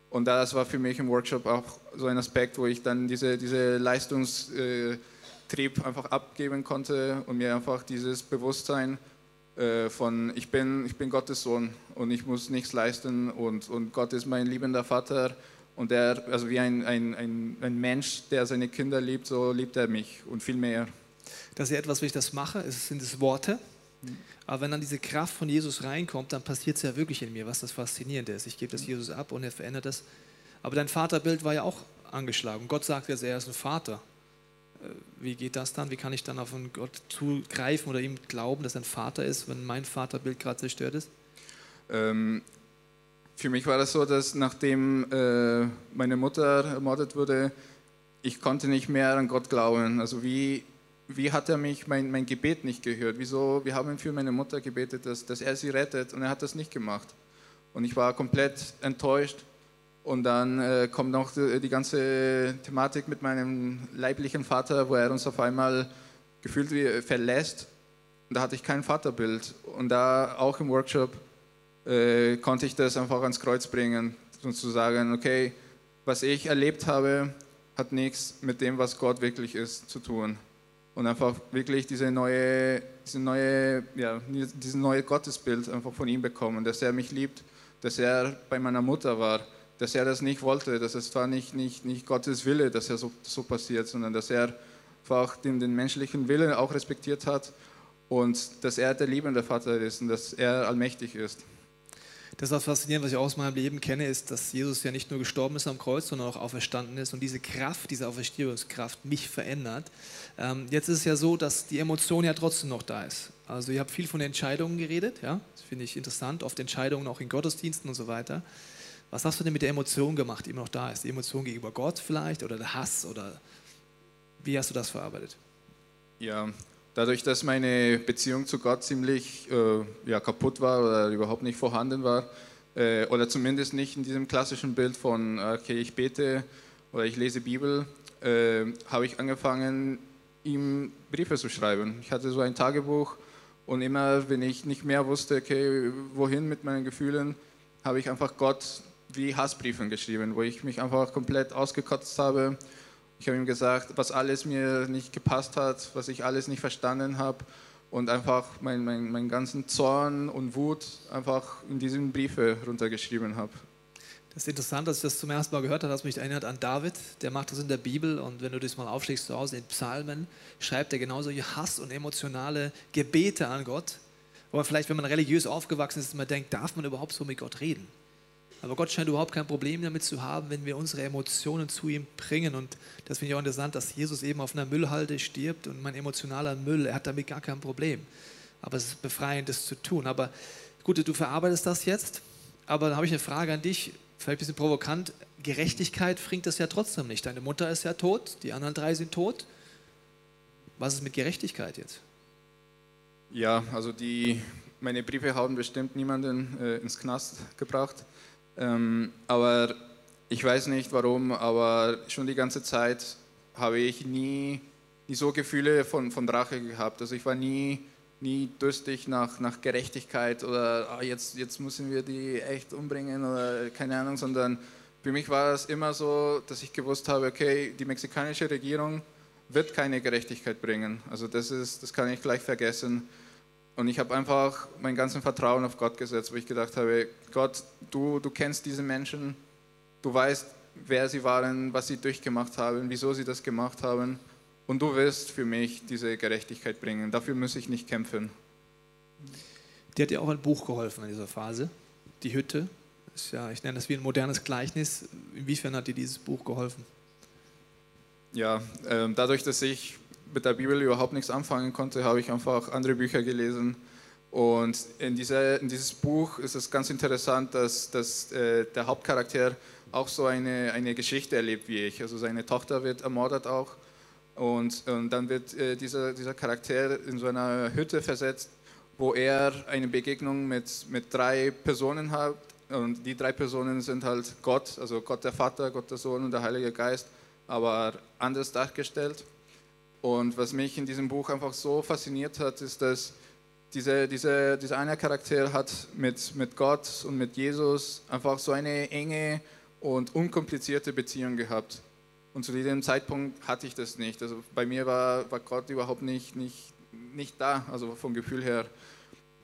Und das war für mich im Workshop auch so ein Aspekt, wo ich dann diese, diese Leistungstrieb einfach abgeben konnte und mir einfach dieses Bewusstsein äh, von ich bin, ich bin Gottes Sohn und ich muss nichts leisten und, und Gott ist mein liebender Vater und er, also wie ein, ein, ein, ein Mensch, der seine Kinder liebt, so liebt er mich und viel mehr. Das ist ja etwas, wenn ich das mache, es sind es Worte. Aber wenn dann diese Kraft von Jesus reinkommt, dann passiert es ja wirklich in mir, was das Faszinierende ist. Ich gebe das Jesus ab und er verändert das. Aber dein Vaterbild war ja auch angeschlagen. Gott sagt jetzt, er ist ein Vater. Äh, wie geht das dann? Wie kann ich dann auf einen Gott zugreifen oder ihm glauben, dass er ein Vater ist, wenn mein Vaterbild gerade zerstört ist? Ähm, für mich war das so, dass nachdem äh, meine Mutter ermordet wurde, ich konnte nicht mehr an Gott glauben. Also wie wie hat er mich mein, mein Gebet nicht gehört? Wieso? Wir haben für meine Mutter gebetet, dass, dass er sie rettet und er hat das nicht gemacht. Und ich war komplett enttäuscht. Und dann äh, kommt noch die, die, ganze Thematik mit meinem leiblichen Vater, wo er uns auf einmal gefühlt wie verlässt. Und da hatte ich kein Vaterbild. Und da auch im Workshop äh, konnte ich das einfach ans Kreuz bringen und zu sagen, okay, was ich erlebt habe, hat nichts mit dem, was Gott wirklich ist, zu tun und einfach wirklich diese neue, diese neue, ja, dieses neue Gottesbild einfach von ihm bekommen, dass er mich liebt, dass er bei meiner Mutter war, dass er das nicht wollte, dass es war nicht, nicht, nicht Gottes Wille, dass er so, so passiert, sondern dass er einfach den, den menschlichen Willen auch respektiert hat und dass er der liebende Vater ist und dass er allmächtig ist. Das ist was Faszinierende, was ich aus meinem Leben kenne, ist, dass Jesus ja nicht nur gestorben ist am Kreuz, sondern auch auferstanden ist und diese Kraft, diese Auferstehungskraft mich verändert. Ähm, jetzt ist es ja so, dass die Emotion ja trotzdem noch da ist. Also ihr habt viel von Entscheidungen geredet, ja, das finde ich interessant, oft Entscheidungen auch in Gottesdiensten und so weiter. Was hast du denn mit der Emotion gemacht, die immer noch da ist? Die Emotion gegenüber Gott vielleicht oder der Hass oder wie hast du das verarbeitet? Ja, dadurch, dass meine Beziehung zu Gott ziemlich äh, ja, kaputt war oder überhaupt nicht vorhanden war, äh, oder zumindest nicht in diesem klassischen Bild von, okay, ich bete oder ich lese Bibel, äh, habe ich angefangen, ihm Briefe zu schreiben. Ich hatte so ein Tagebuch und immer, wenn ich nicht mehr wusste, okay, wohin mit meinen Gefühlen, habe ich einfach Gott wie Hassbriefe geschrieben, wo ich mich einfach komplett ausgekotzt habe ich habe ihm gesagt, was alles mir nicht gepasst hat, was ich alles nicht verstanden habe und einfach meinen mein, mein ganzen Zorn und Wut einfach in diesen Briefe runtergeschrieben habe. Das ist interessant, dass ich das zum ersten Mal gehört habe, das mich erinnert an David, der macht das in der Bibel und wenn du das mal aufschlägst zu Hause in Psalmen, schreibt er genau solche Hass- und emotionale Gebete an Gott, wo man vielleicht, wenn man religiös aufgewachsen ist, immer denkt, darf man überhaupt so mit Gott reden? Aber Gott scheint überhaupt kein Problem damit zu haben, wenn wir unsere Emotionen zu ihm bringen. Und das finde ich auch interessant, dass Jesus eben auf einer Müllhalde stirbt und mein emotionaler Müll, er hat damit gar kein Problem. Aber es ist befreiend, das zu tun. Aber gut, du verarbeitest das jetzt. Aber dann habe ich eine Frage an dich, vielleicht ein bisschen provokant. Gerechtigkeit bringt das ja trotzdem nicht. Deine Mutter ist ja tot, die anderen drei sind tot. Was ist mit Gerechtigkeit jetzt? Ja, also die, meine Briefe haben bestimmt niemanden äh, ins Knast gebracht. Ähm, aber ich weiß nicht warum, aber schon die ganze Zeit habe ich nie, nie so Gefühle von, von Rache gehabt. Also ich war nie, nie durstig nach, nach Gerechtigkeit oder ah, jetzt, jetzt müssen wir die echt umbringen oder keine Ahnung, sondern für mich war es immer so, dass ich gewusst habe, okay, die mexikanische Regierung wird keine Gerechtigkeit bringen. Also das, ist, das kann ich gleich vergessen. Und ich habe einfach mein ganzes Vertrauen auf Gott gesetzt, wo ich gedacht habe, Gott, du, du kennst diese Menschen, du weißt, wer sie waren, was sie durchgemacht haben, wieso sie das gemacht haben. Und du wirst für mich diese Gerechtigkeit bringen. Dafür muss ich nicht kämpfen. Dir hat ja auch ein Buch geholfen in dieser Phase, Die Hütte. Ist ja, ich nenne das wie ein modernes Gleichnis. Inwiefern hat dir dieses Buch geholfen? Ja, äh, dadurch, dass ich mit der Bibel überhaupt nichts anfangen konnte, habe ich einfach andere Bücher gelesen. Und in, dieser, in dieses Buch ist es ganz interessant, dass, dass äh, der Hauptcharakter auch so eine, eine Geschichte erlebt wie ich. Also seine Tochter wird ermordet auch. Und, und dann wird äh, dieser, dieser Charakter in so einer Hütte versetzt, wo er eine Begegnung mit, mit drei Personen hat, Und die drei Personen sind halt Gott, also Gott der Vater, Gott der Sohn und der Heilige Geist, aber anders dargestellt. Und was mich in diesem Buch einfach so fasziniert hat, ist, dass diese, diese, dieser eine Charakter hat mit, mit Gott und mit Jesus einfach so eine enge und unkomplizierte Beziehung gehabt. Und zu diesem Zeitpunkt hatte ich das nicht. Also bei mir war, war Gott überhaupt nicht, nicht, nicht da, also vom Gefühl her.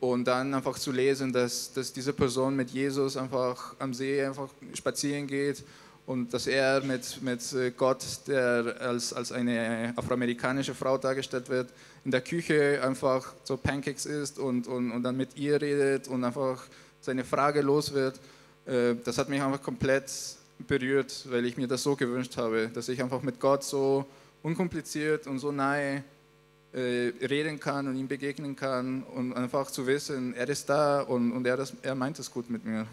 Und dann einfach zu lesen, dass, dass diese Person mit Jesus einfach am See einfach spazieren geht und dass er mit, mit Gott, der als, als eine afroamerikanische Frau dargestellt wird, in der Küche einfach so Pancakes isst und, und, und dann mit ihr redet und einfach seine Frage los wird. Äh, das hat mich einfach komplett berührt, weil ich mir das so gewünscht habe, dass ich einfach mit Gott so unkompliziert und so nahe äh, reden kann und ihm begegnen kann und einfach zu wissen, er ist da und, und er, das, er meint es gut mit mir.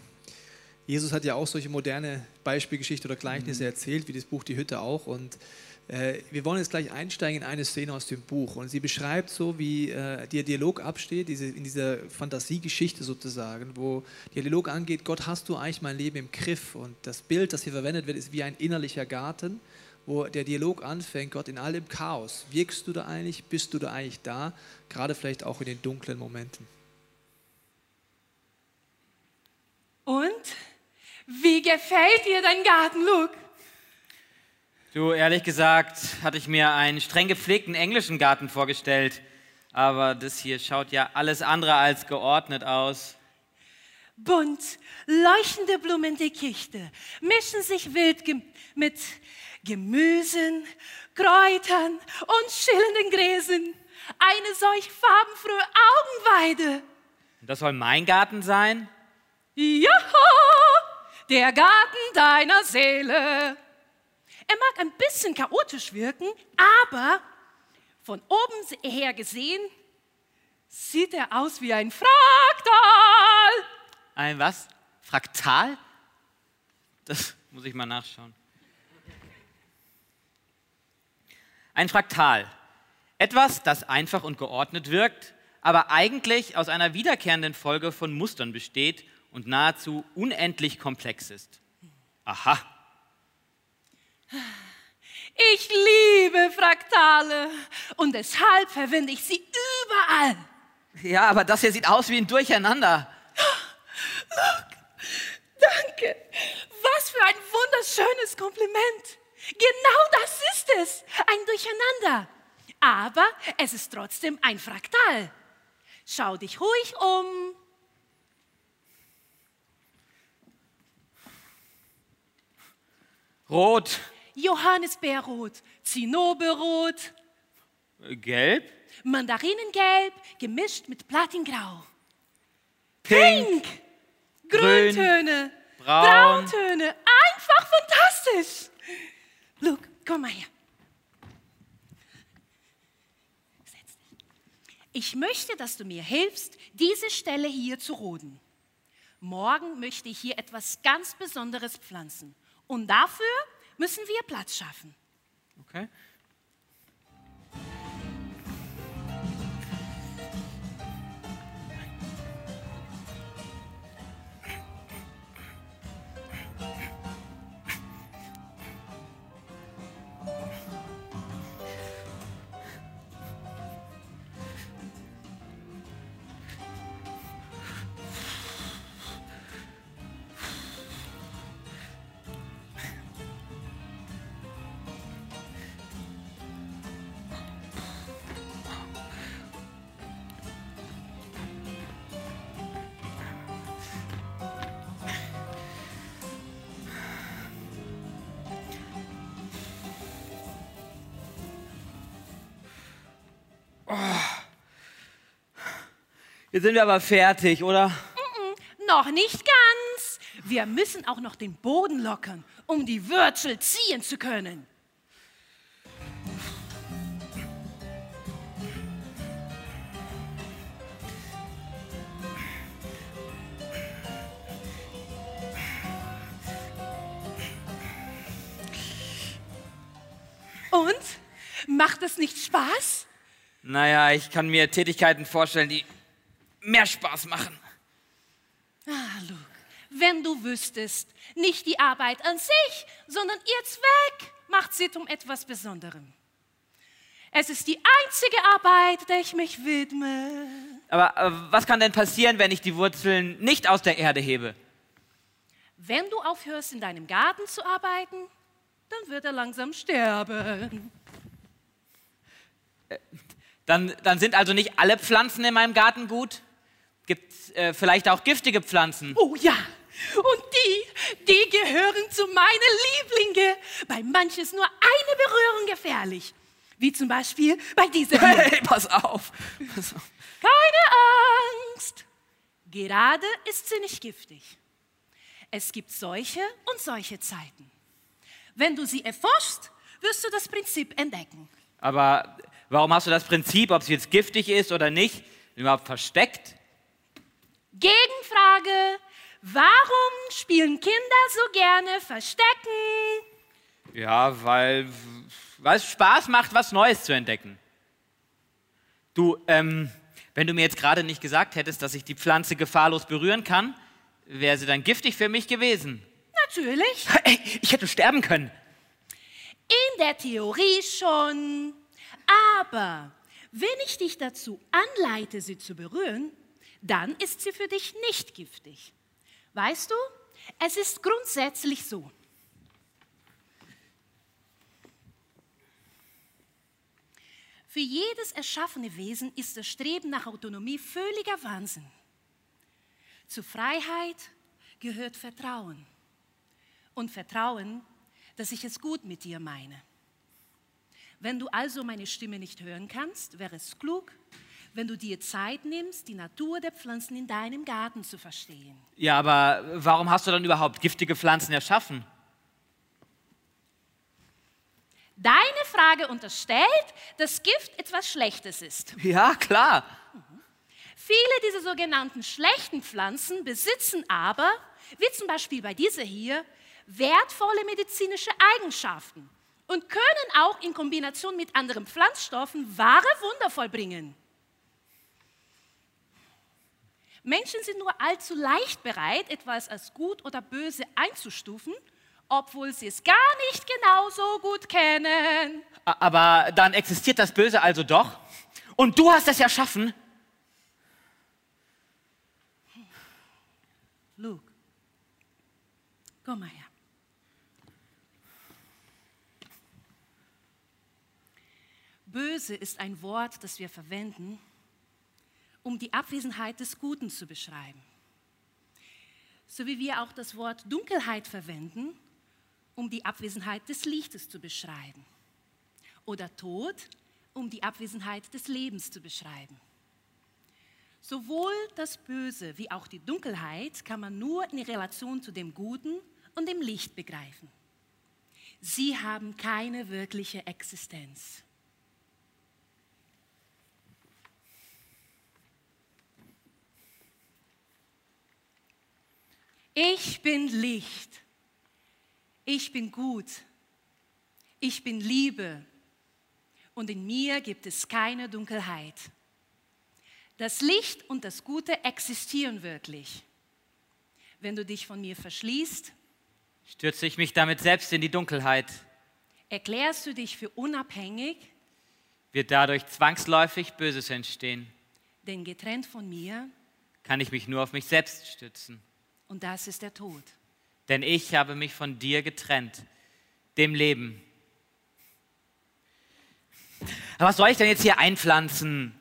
Jesus hat ja auch solche moderne Beispielgeschichte oder Gleichnisse mhm. erzählt, wie das Buch Die Hütte auch. Und wir wollen jetzt gleich einsteigen in eine Szene aus dem Buch. Und sie beschreibt so, wie äh, der Dialog absteht, diese, in dieser Fantasiegeschichte sozusagen, wo der Dialog angeht, Gott, hast du eigentlich mein Leben im Griff? Und das Bild, das hier verwendet wird, ist wie ein innerlicher Garten, wo der Dialog anfängt, Gott, in all dem Chaos, wirkst du da eigentlich, bist du da eigentlich da? Gerade vielleicht auch in den dunklen Momenten. Und? Wie gefällt dir dein Garten, Luke? Du, ehrlich gesagt, hatte ich mir einen streng gepflegten englischen Garten vorgestellt. Aber das hier schaut ja alles andere als geordnet aus. Bunt, leuchtende Blumendickichte mischen sich wild ge mit Gemüsen, Kräutern und schillenden Gräsern. Eine solch farbenfrohe Augenweide. Das soll mein Garten sein? Ja! der Garten deiner Seele. Er mag ein bisschen chaotisch wirken, aber von oben her gesehen sieht er aus wie ein Fraktal. Ein was? Fraktal? Das muss ich mal nachschauen. Ein Fraktal. Etwas, das einfach und geordnet wirkt, aber eigentlich aus einer wiederkehrenden Folge von Mustern besteht und nahezu unendlich komplex ist. Aha. Ich liebe Fraktale und deshalb verwende ich sie überall. Ja, aber das hier sieht aus wie ein Durcheinander. Look, danke. Was für ein wunderschönes Kompliment. Genau das ist es, ein Durcheinander. Aber es ist trotzdem ein Fraktal. Schau dich ruhig um. Rot. Johannisbeerrot, Zinnoberrot. Gelb. Mandarinengelb gemischt mit Platingrau. Pink. Pink. Grüntöne. Braun. Brauntöne. Einfach fantastisch. Luke, komm mal her. Ich möchte, dass du mir hilfst, diese Stelle hier zu roden. Morgen möchte ich hier etwas ganz Besonderes pflanzen. Und dafür müssen wir Platz schaffen. Okay. Jetzt sind wir aber fertig, oder? Mm -mm, noch nicht ganz. Wir müssen auch noch den Boden lockern, um die Wurzel ziehen zu können. Und? Macht es nicht Spaß? Naja, ich kann mir Tätigkeiten vorstellen, die mehr Spaß machen. Ah, Luke, wenn du wüsstest, nicht die Arbeit an sich, sondern ihr Zweck macht sie zum etwas Besonderem. Es ist die einzige Arbeit, der ich mich widme. Aber äh, was kann denn passieren, wenn ich die Wurzeln nicht aus der Erde hebe? Wenn du aufhörst, in deinem Garten zu arbeiten, dann wird er langsam sterben. Dann, dann sind also nicht alle Pflanzen in meinem Garten gut? Gibt es äh, vielleicht auch giftige Pflanzen? Oh ja, und die, die gehören zu meinen Lieblingen. Bei manchen ist nur eine Berührung gefährlich. Wie zum Beispiel bei dieser. Hey, pass auf. Pass auf. Keine Angst. Gerade ist sie nicht giftig. Es gibt solche und solche Zeiten. Wenn du sie erforschst, wirst du das Prinzip entdecken. Aber warum hast du das Prinzip, ob sie jetzt giftig ist oder nicht, überhaupt versteckt? Gegenfrage. Warum spielen Kinder so gerne Verstecken? Ja, weil, weil es Spaß macht, was Neues zu entdecken. Du, ähm, wenn du mir jetzt gerade nicht gesagt hättest, dass ich die Pflanze gefahrlos berühren kann, wäre sie dann giftig für mich gewesen. Natürlich. Ey, ich hätte sterben können. In der Theorie schon. Aber wenn ich dich dazu anleite, sie zu berühren, dann ist sie für dich nicht giftig. Weißt du, es ist grundsätzlich so. Für jedes erschaffene Wesen ist das Streben nach Autonomie völliger Wahnsinn. Zur Freiheit gehört Vertrauen. Und Vertrauen, dass ich es gut mit dir meine. Wenn du also meine Stimme nicht hören kannst, wäre es klug, wenn du dir Zeit nimmst, die Natur der Pflanzen in deinem Garten zu verstehen. Ja, aber warum hast du dann überhaupt giftige Pflanzen erschaffen? Deine Frage unterstellt, dass Gift etwas Schlechtes ist. Ja, klar. Viele dieser sogenannten schlechten Pflanzen besitzen aber, wie zum Beispiel bei dieser hier, wertvolle medizinische Eigenschaften und können auch in Kombination mit anderen Pflanzstoffen wahre Wunder vollbringen. Menschen sind nur allzu leicht bereit, etwas als gut oder böse einzustufen, obwohl sie es gar nicht genauso gut kennen. Aber dann existiert das Böse also doch? Und du hast es erschaffen? Luke, komm mal her. Böse ist ein Wort, das wir verwenden, um die Abwesenheit des Guten zu beschreiben. So wie wir auch das Wort Dunkelheit verwenden, um die Abwesenheit des Lichtes zu beschreiben. Oder Tod, um die Abwesenheit des Lebens zu beschreiben. Sowohl das Böse wie auch die Dunkelheit kann man nur in Relation zu dem Guten und dem Licht begreifen. Sie haben keine wirkliche Existenz. Ich bin Licht. Ich bin gut. Ich bin Liebe. Und in mir gibt es keine Dunkelheit. Das Licht und das Gute existieren wirklich. Wenn du dich von mir verschließt, stürze ich mich damit selbst in die Dunkelheit. Erklärst du dich für unabhängig, wird dadurch zwangsläufig Böses entstehen. Denn getrennt von mir kann ich mich nur auf mich selbst stützen. Und das ist der Tod. Denn ich habe mich von dir getrennt, dem Leben. Aber was soll ich denn jetzt hier einpflanzen?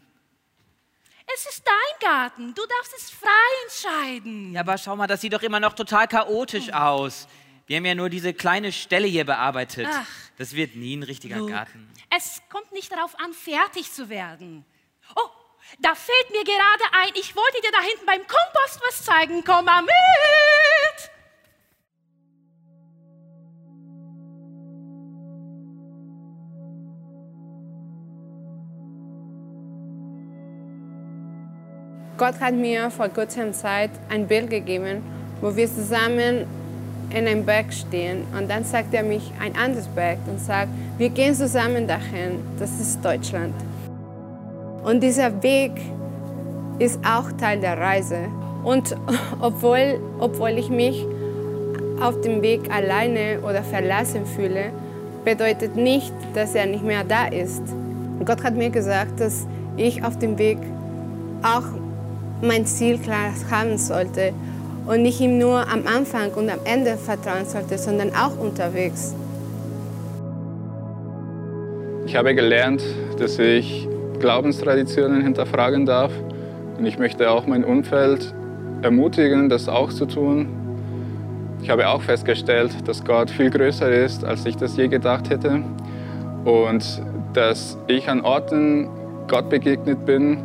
Es ist dein Garten. Du darfst es frei entscheiden. Ja, aber schau mal, das sieht doch immer noch total chaotisch aus. Wir haben ja nur diese kleine Stelle hier bearbeitet. Ach, das wird nie ein richtiger Luke, Garten. Es kommt nicht darauf an, fertig zu werden. Oh, da fällt mir gerade ein, ich wollte dir da hinten beim Kompost was zeigen. Komm mal mit! Gott hat mir vor kurzer Zeit ein Bild gegeben, wo wir zusammen in einem Berg stehen. Und dann sagt er mich ein anderes Berg und sagt, wir gehen zusammen dahin. Das ist Deutschland. Und dieser Weg ist auch Teil der Reise. Und obwohl, obwohl ich mich auf dem Weg alleine oder verlassen fühle, bedeutet nicht, dass er nicht mehr da ist. Gott hat mir gesagt, dass ich auf dem Weg auch mein Ziel klar haben sollte und nicht ihm nur am Anfang und am Ende vertrauen sollte, sondern auch unterwegs. Ich habe gelernt, dass ich Glaubenstraditionen hinterfragen darf und ich möchte auch mein Umfeld ermutigen, das auch zu tun. Ich habe auch festgestellt, dass Gott viel größer ist, als ich das je gedacht hätte und dass ich an Orten Gott begegnet bin,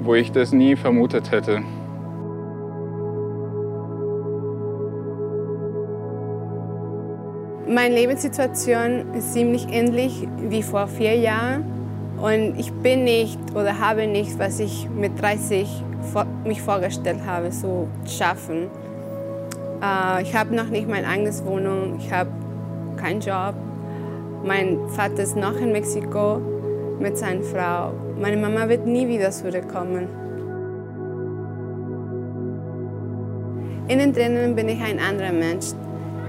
wo ich das nie vermutet hätte. Meine Lebenssituation ist ziemlich ähnlich wie vor vier Jahren und ich bin nicht oder habe nicht, was ich mit 30 mich vorgestellt habe, zu schaffen. Äh, ich habe noch nicht meine eigene Wohnung, ich habe keinen Job. Mein Vater ist noch in Mexiko mit seiner Frau. Meine Mama wird nie wieder zurückkommen. Innen drinnen bin ich ein anderer Mensch.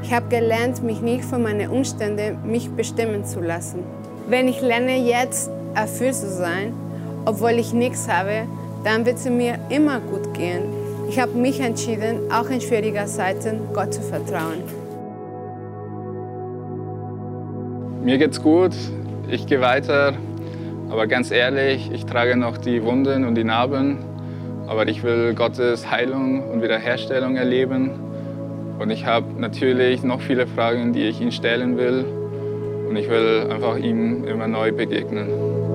Ich habe gelernt, mich nicht von meinen Umständen mich bestimmen zu lassen. Wenn ich lerne, jetzt erfüllt zu sein, obwohl ich nichts habe, dann wird es mir immer gut gehen. Ich habe mich entschieden, auch in schwieriger Zeiten Gott zu vertrauen. Mir geht's gut, ich gehe weiter, aber ganz ehrlich, ich trage noch die Wunden und die Narben, aber ich will Gottes Heilung und Wiederherstellung erleben. Und ich habe natürlich noch viele Fragen, die ich ihm stellen will. Und ich will einfach ihm immer neu begegnen.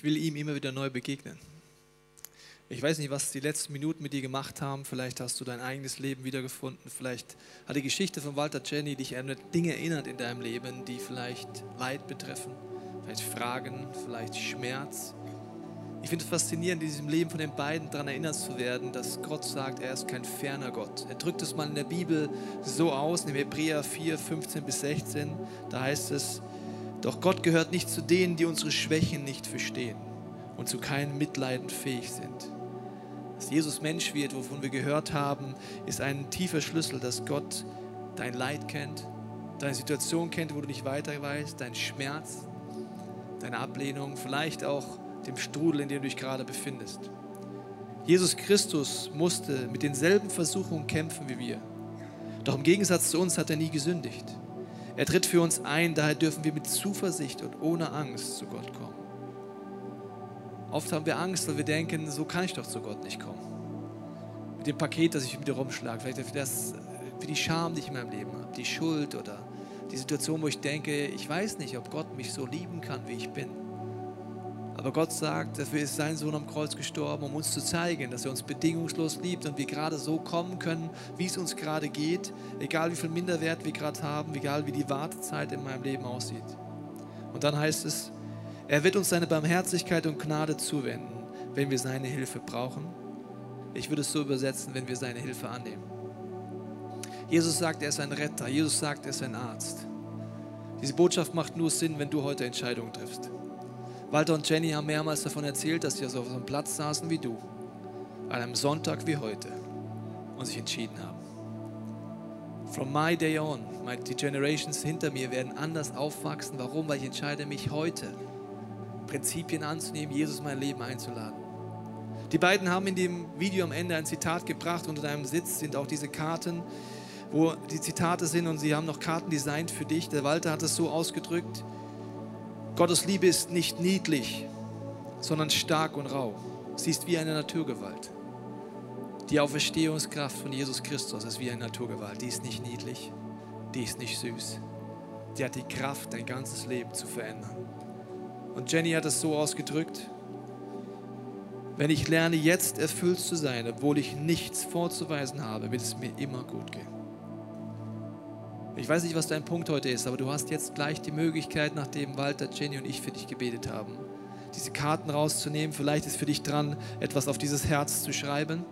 Ich will ihm immer wieder neu begegnen. Ich weiß nicht, was die letzten Minuten mit dir gemacht haben. Vielleicht hast du dein eigenes Leben wiedergefunden. Vielleicht hat die Geschichte von Walter Jenny dich an Dinge erinnert in deinem Leben, die vielleicht Leid betreffen, vielleicht Fragen, vielleicht Schmerz. Ich finde es faszinierend, in diesem Leben von den beiden daran erinnert zu werden, dass Gott sagt, er ist kein ferner Gott. Er drückt es mal in der Bibel so aus, in Hebräer 4, 15 bis 16. Da heißt es, doch Gott gehört nicht zu denen, die unsere Schwächen nicht verstehen und zu keinem Mitleiden fähig sind. Dass Jesus Mensch wird, wovon wir gehört haben, ist ein tiefer Schlüssel, dass Gott dein Leid kennt, deine Situation kennt, wo du nicht weiter weißt, deinen Schmerz, deine Ablehnung, vielleicht auch dem Strudel, in dem du dich gerade befindest. Jesus Christus musste mit denselben Versuchungen kämpfen wie wir. Doch im Gegensatz zu uns hat er nie gesündigt. Er tritt für uns ein, daher dürfen wir mit Zuversicht und ohne Angst zu Gott kommen. Oft haben wir Angst, weil wir denken, so kann ich doch zu Gott nicht kommen. Mit dem Paket, das ich mit dir rumschlage, vielleicht das, für die Scham, die ich in meinem Leben habe, die Schuld oder die Situation, wo ich denke, ich weiß nicht, ob Gott mich so lieben kann, wie ich bin. Aber Gott sagt, dafür ist sein Sohn am Kreuz gestorben, um uns zu zeigen, dass er uns bedingungslos liebt und wir gerade so kommen können, wie es uns gerade geht, egal wie viel Minderwert wir gerade haben, egal wie die Wartezeit in meinem Leben aussieht. Und dann heißt es, er wird uns seine Barmherzigkeit und Gnade zuwenden, wenn wir seine Hilfe brauchen. Ich würde es so übersetzen, wenn wir seine Hilfe annehmen. Jesus sagt, er ist ein Retter. Jesus sagt, er ist ein Arzt. Diese Botschaft macht nur Sinn, wenn du heute Entscheidungen triffst. Walter und Jenny haben mehrmals davon erzählt, dass sie also auf so einem Platz saßen wie du, an einem Sonntag wie heute und sich entschieden haben. From my day on, die Generations hinter mir werden anders aufwachsen. Warum? Weil ich entscheide mich heute, Prinzipien anzunehmen, Jesus in mein Leben einzuladen. Die beiden haben in dem Video am Ende ein Zitat gebracht. Unter deinem Sitz sind auch diese Karten, wo die Zitate sind und sie haben noch Karten designt für dich. Der Walter hat es so ausgedrückt, Gottes Liebe ist nicht niedlich, sondern stark und rau. Sie ist wie eine Naturgewalt. Die Auferstehungskraft von Jesus Christus ist wie eine Naturgewalt. Die ist nicht niedlich, die ist nicht süß. Die hat die Kraft, dein ganzes Leben zu verändern. Und Jenny hat es so ausgedrückt, wenn ich lerne, jetzt erfüllt zu sein, obwohl ich nichts vorzuweisen habe, wird es mir immer gut gehen. Ich weiß nicht, was dein Punkt heute ist, aber du hast jetzt gleich die Möglichkeit, nachdem Walter, Jenny und ich für dich gebetet haben, diese Karten rauszunehmen. Vielleicht ist für dich dran, etwas auf dieses Herz zu schreiben,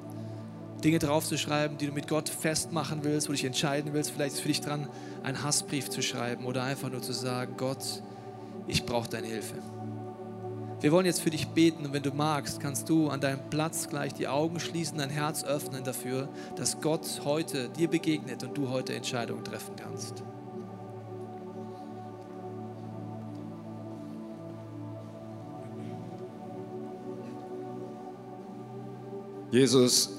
Dinge draufzuschreiben, die du mit Gott festmachen willst, wo du dich entscheiden willst. Vielleicht ist für dich dran, einen Hassbrief zu schreiben oder einfach nur zu sagen, Gott, ich brauche deine Hilfe. Wir wollen jetzt für dich beten und wenn du magst, kannst du an deinem Platz gleich die Augen schließen, dein Herz öffnen dafür, dass Gott heute dir begegnet und du heute Entscheidungen treffen kannst. Jesus,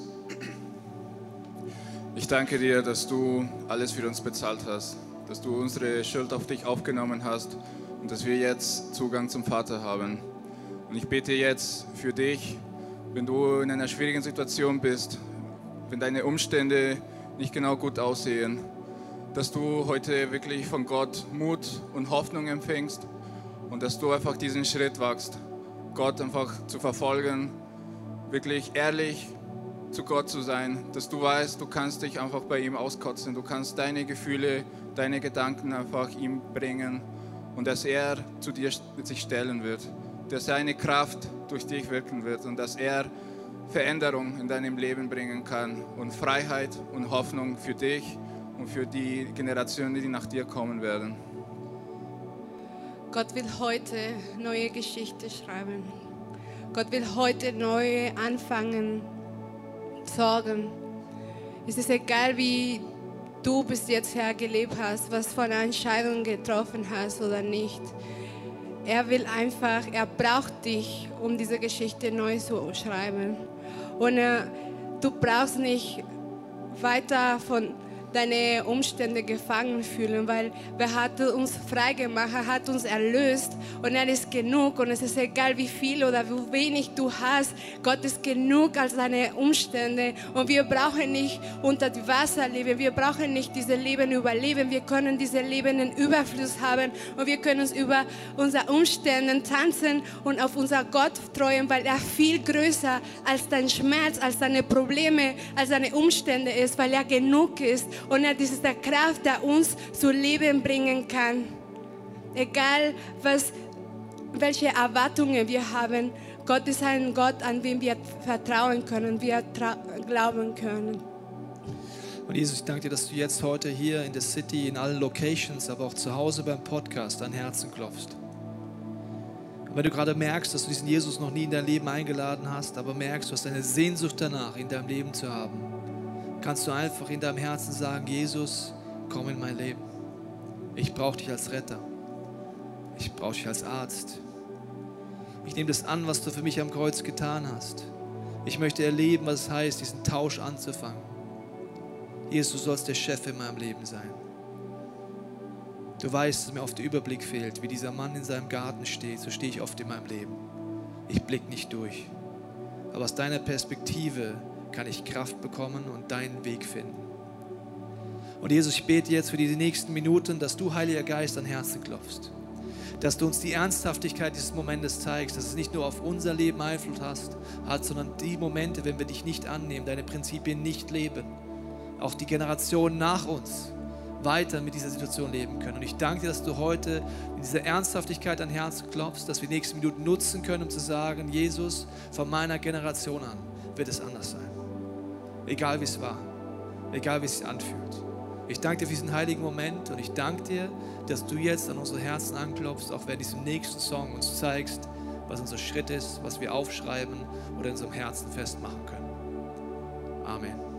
ich danke dir, dass du alles für uns bezahlt hast, dass du unsere Schuld auf dich aufgenommen hast und dass wir jetzt Zugang zum Vater haben. Und ich bete jetzt für dich, wenn du in einer schwierigen Situation bist, wenn deine Umstände nicht genau gut aussehen, dass du heute wirklich von Gott Mut und Hoffnung empfängst und dass du einfach diesen Schritt wagst, Gott einfach zu verfolgen wirklich ehrlich zu Gott zu sein, dass du weißt, du kannst dich einfach bei ihm auskotzen, du kannst deine Gefühle, deine Gedanken einfach ihm bringen und dass er zu dir sich stellen wird, dass seine Kraft durch dich wirken wird und dass er Veränderung in deinem Leben bringen kann und Freiheit und Hoffnung für dich und für die Generationen, die nach dir kommen werden. Gott will heute neue Geschichte schreiben. Gott will heute neu anfangen, sorgen. Es ist egal, wie du bis jetzt her gelebt hast, was von Entscheidungen getroffen hast oder nicht. Er will einfach, er braucht dich, um diese Geschichte neu zu schreiben. Und äh, du brauchst nicht weiter von deine Umstände gefangen fühlen, weil er hat uns freigemacht, er hat uns erlöst und er ist genug und es ist egal, wie viel oder wie wenig du hast, Gott ist genug als deine Umstände und wir brauchen nicht unter die Wasser leben, wir brauchen nicht diese Leben überleben, wir können diese Leben in Überfluss haben und wir können uns über unsere Umstände tanzen und auf unser Gott treuen, weil er viel größer als dein Schmerz, als deine Probleme, als deine Umstände ist, weil er genug ist und er ist der Kraft, der uns zu Leben bringen kann. Egal, was, welche Erwartungen wir haben, Gott ist ein Gott, an dem wir vertrauen können, wir glauben können. Und Jesus, ich danke dir, dass du jetzt heute hier in der City, in allen Locations, aber auch zu Hause beim Podcast dein Herzen klopfst. Und wenn du gerade merkst, dass du diesen Jesus noch nie in dein Leben eingeladen hast, aber merkst, du hast eine Sehnsucht danach, in deinem Leben zu haben, kannst du einfach in deinem Herzen sagen, Jesus, komm in mein Leben. Ich brauche dich als Retter. Ich brauche dich als Arzt. Ich nehme das an, was du für mich am Kreuz getan hast. Ich möchte erleben, was es heißt, diesen Tausch anzufangen. Jesus, du sollst der Chef in meinem Leben sein. Du weißt, dass mir oft der Überblick fehlt, wie dieser Mann in seinem Garten steht, so stehe ich oft in meinem Leben. Ich blicke nicht durch. Aber aus deiner Perspektive kann ich Kraft bekommen und deinen Weg finden. Und Jesus, ich bete jetzt für diese nächsten Minuten, dass du, Heiliger Geist, an Herzen klopfst. Dass du uns die Ernsthaftigkeit dieses Momentes zeigst, dass es nicht nur auf unser Leben Einfluss hast, hat, sondern die Momente, wenn wir dich nicht annehmen, deine Prinzipien nicht leben. Auch die Generationen nach uns weiter mit dieser Situation leben können. Und ich danke dir, dass du heute in dieser Ernsthaftigkeit an Herz klopfst, dass wir die nächsten Minuten nutzen können, um zu sagen, Jesus, von meiner Generation an wird es anders sein egal wie es war, egal wie es sich anfühlt. Ich danke dir für diesen heiligen Moment und ich danke dir, dass du jetzt an unsere Herzen anklopfst, auch wenn diesem nächsten Song uns zeigst, was unser Schritt ist, was wir aufschreiben oder in unserem Herzen festmachen können. Amen.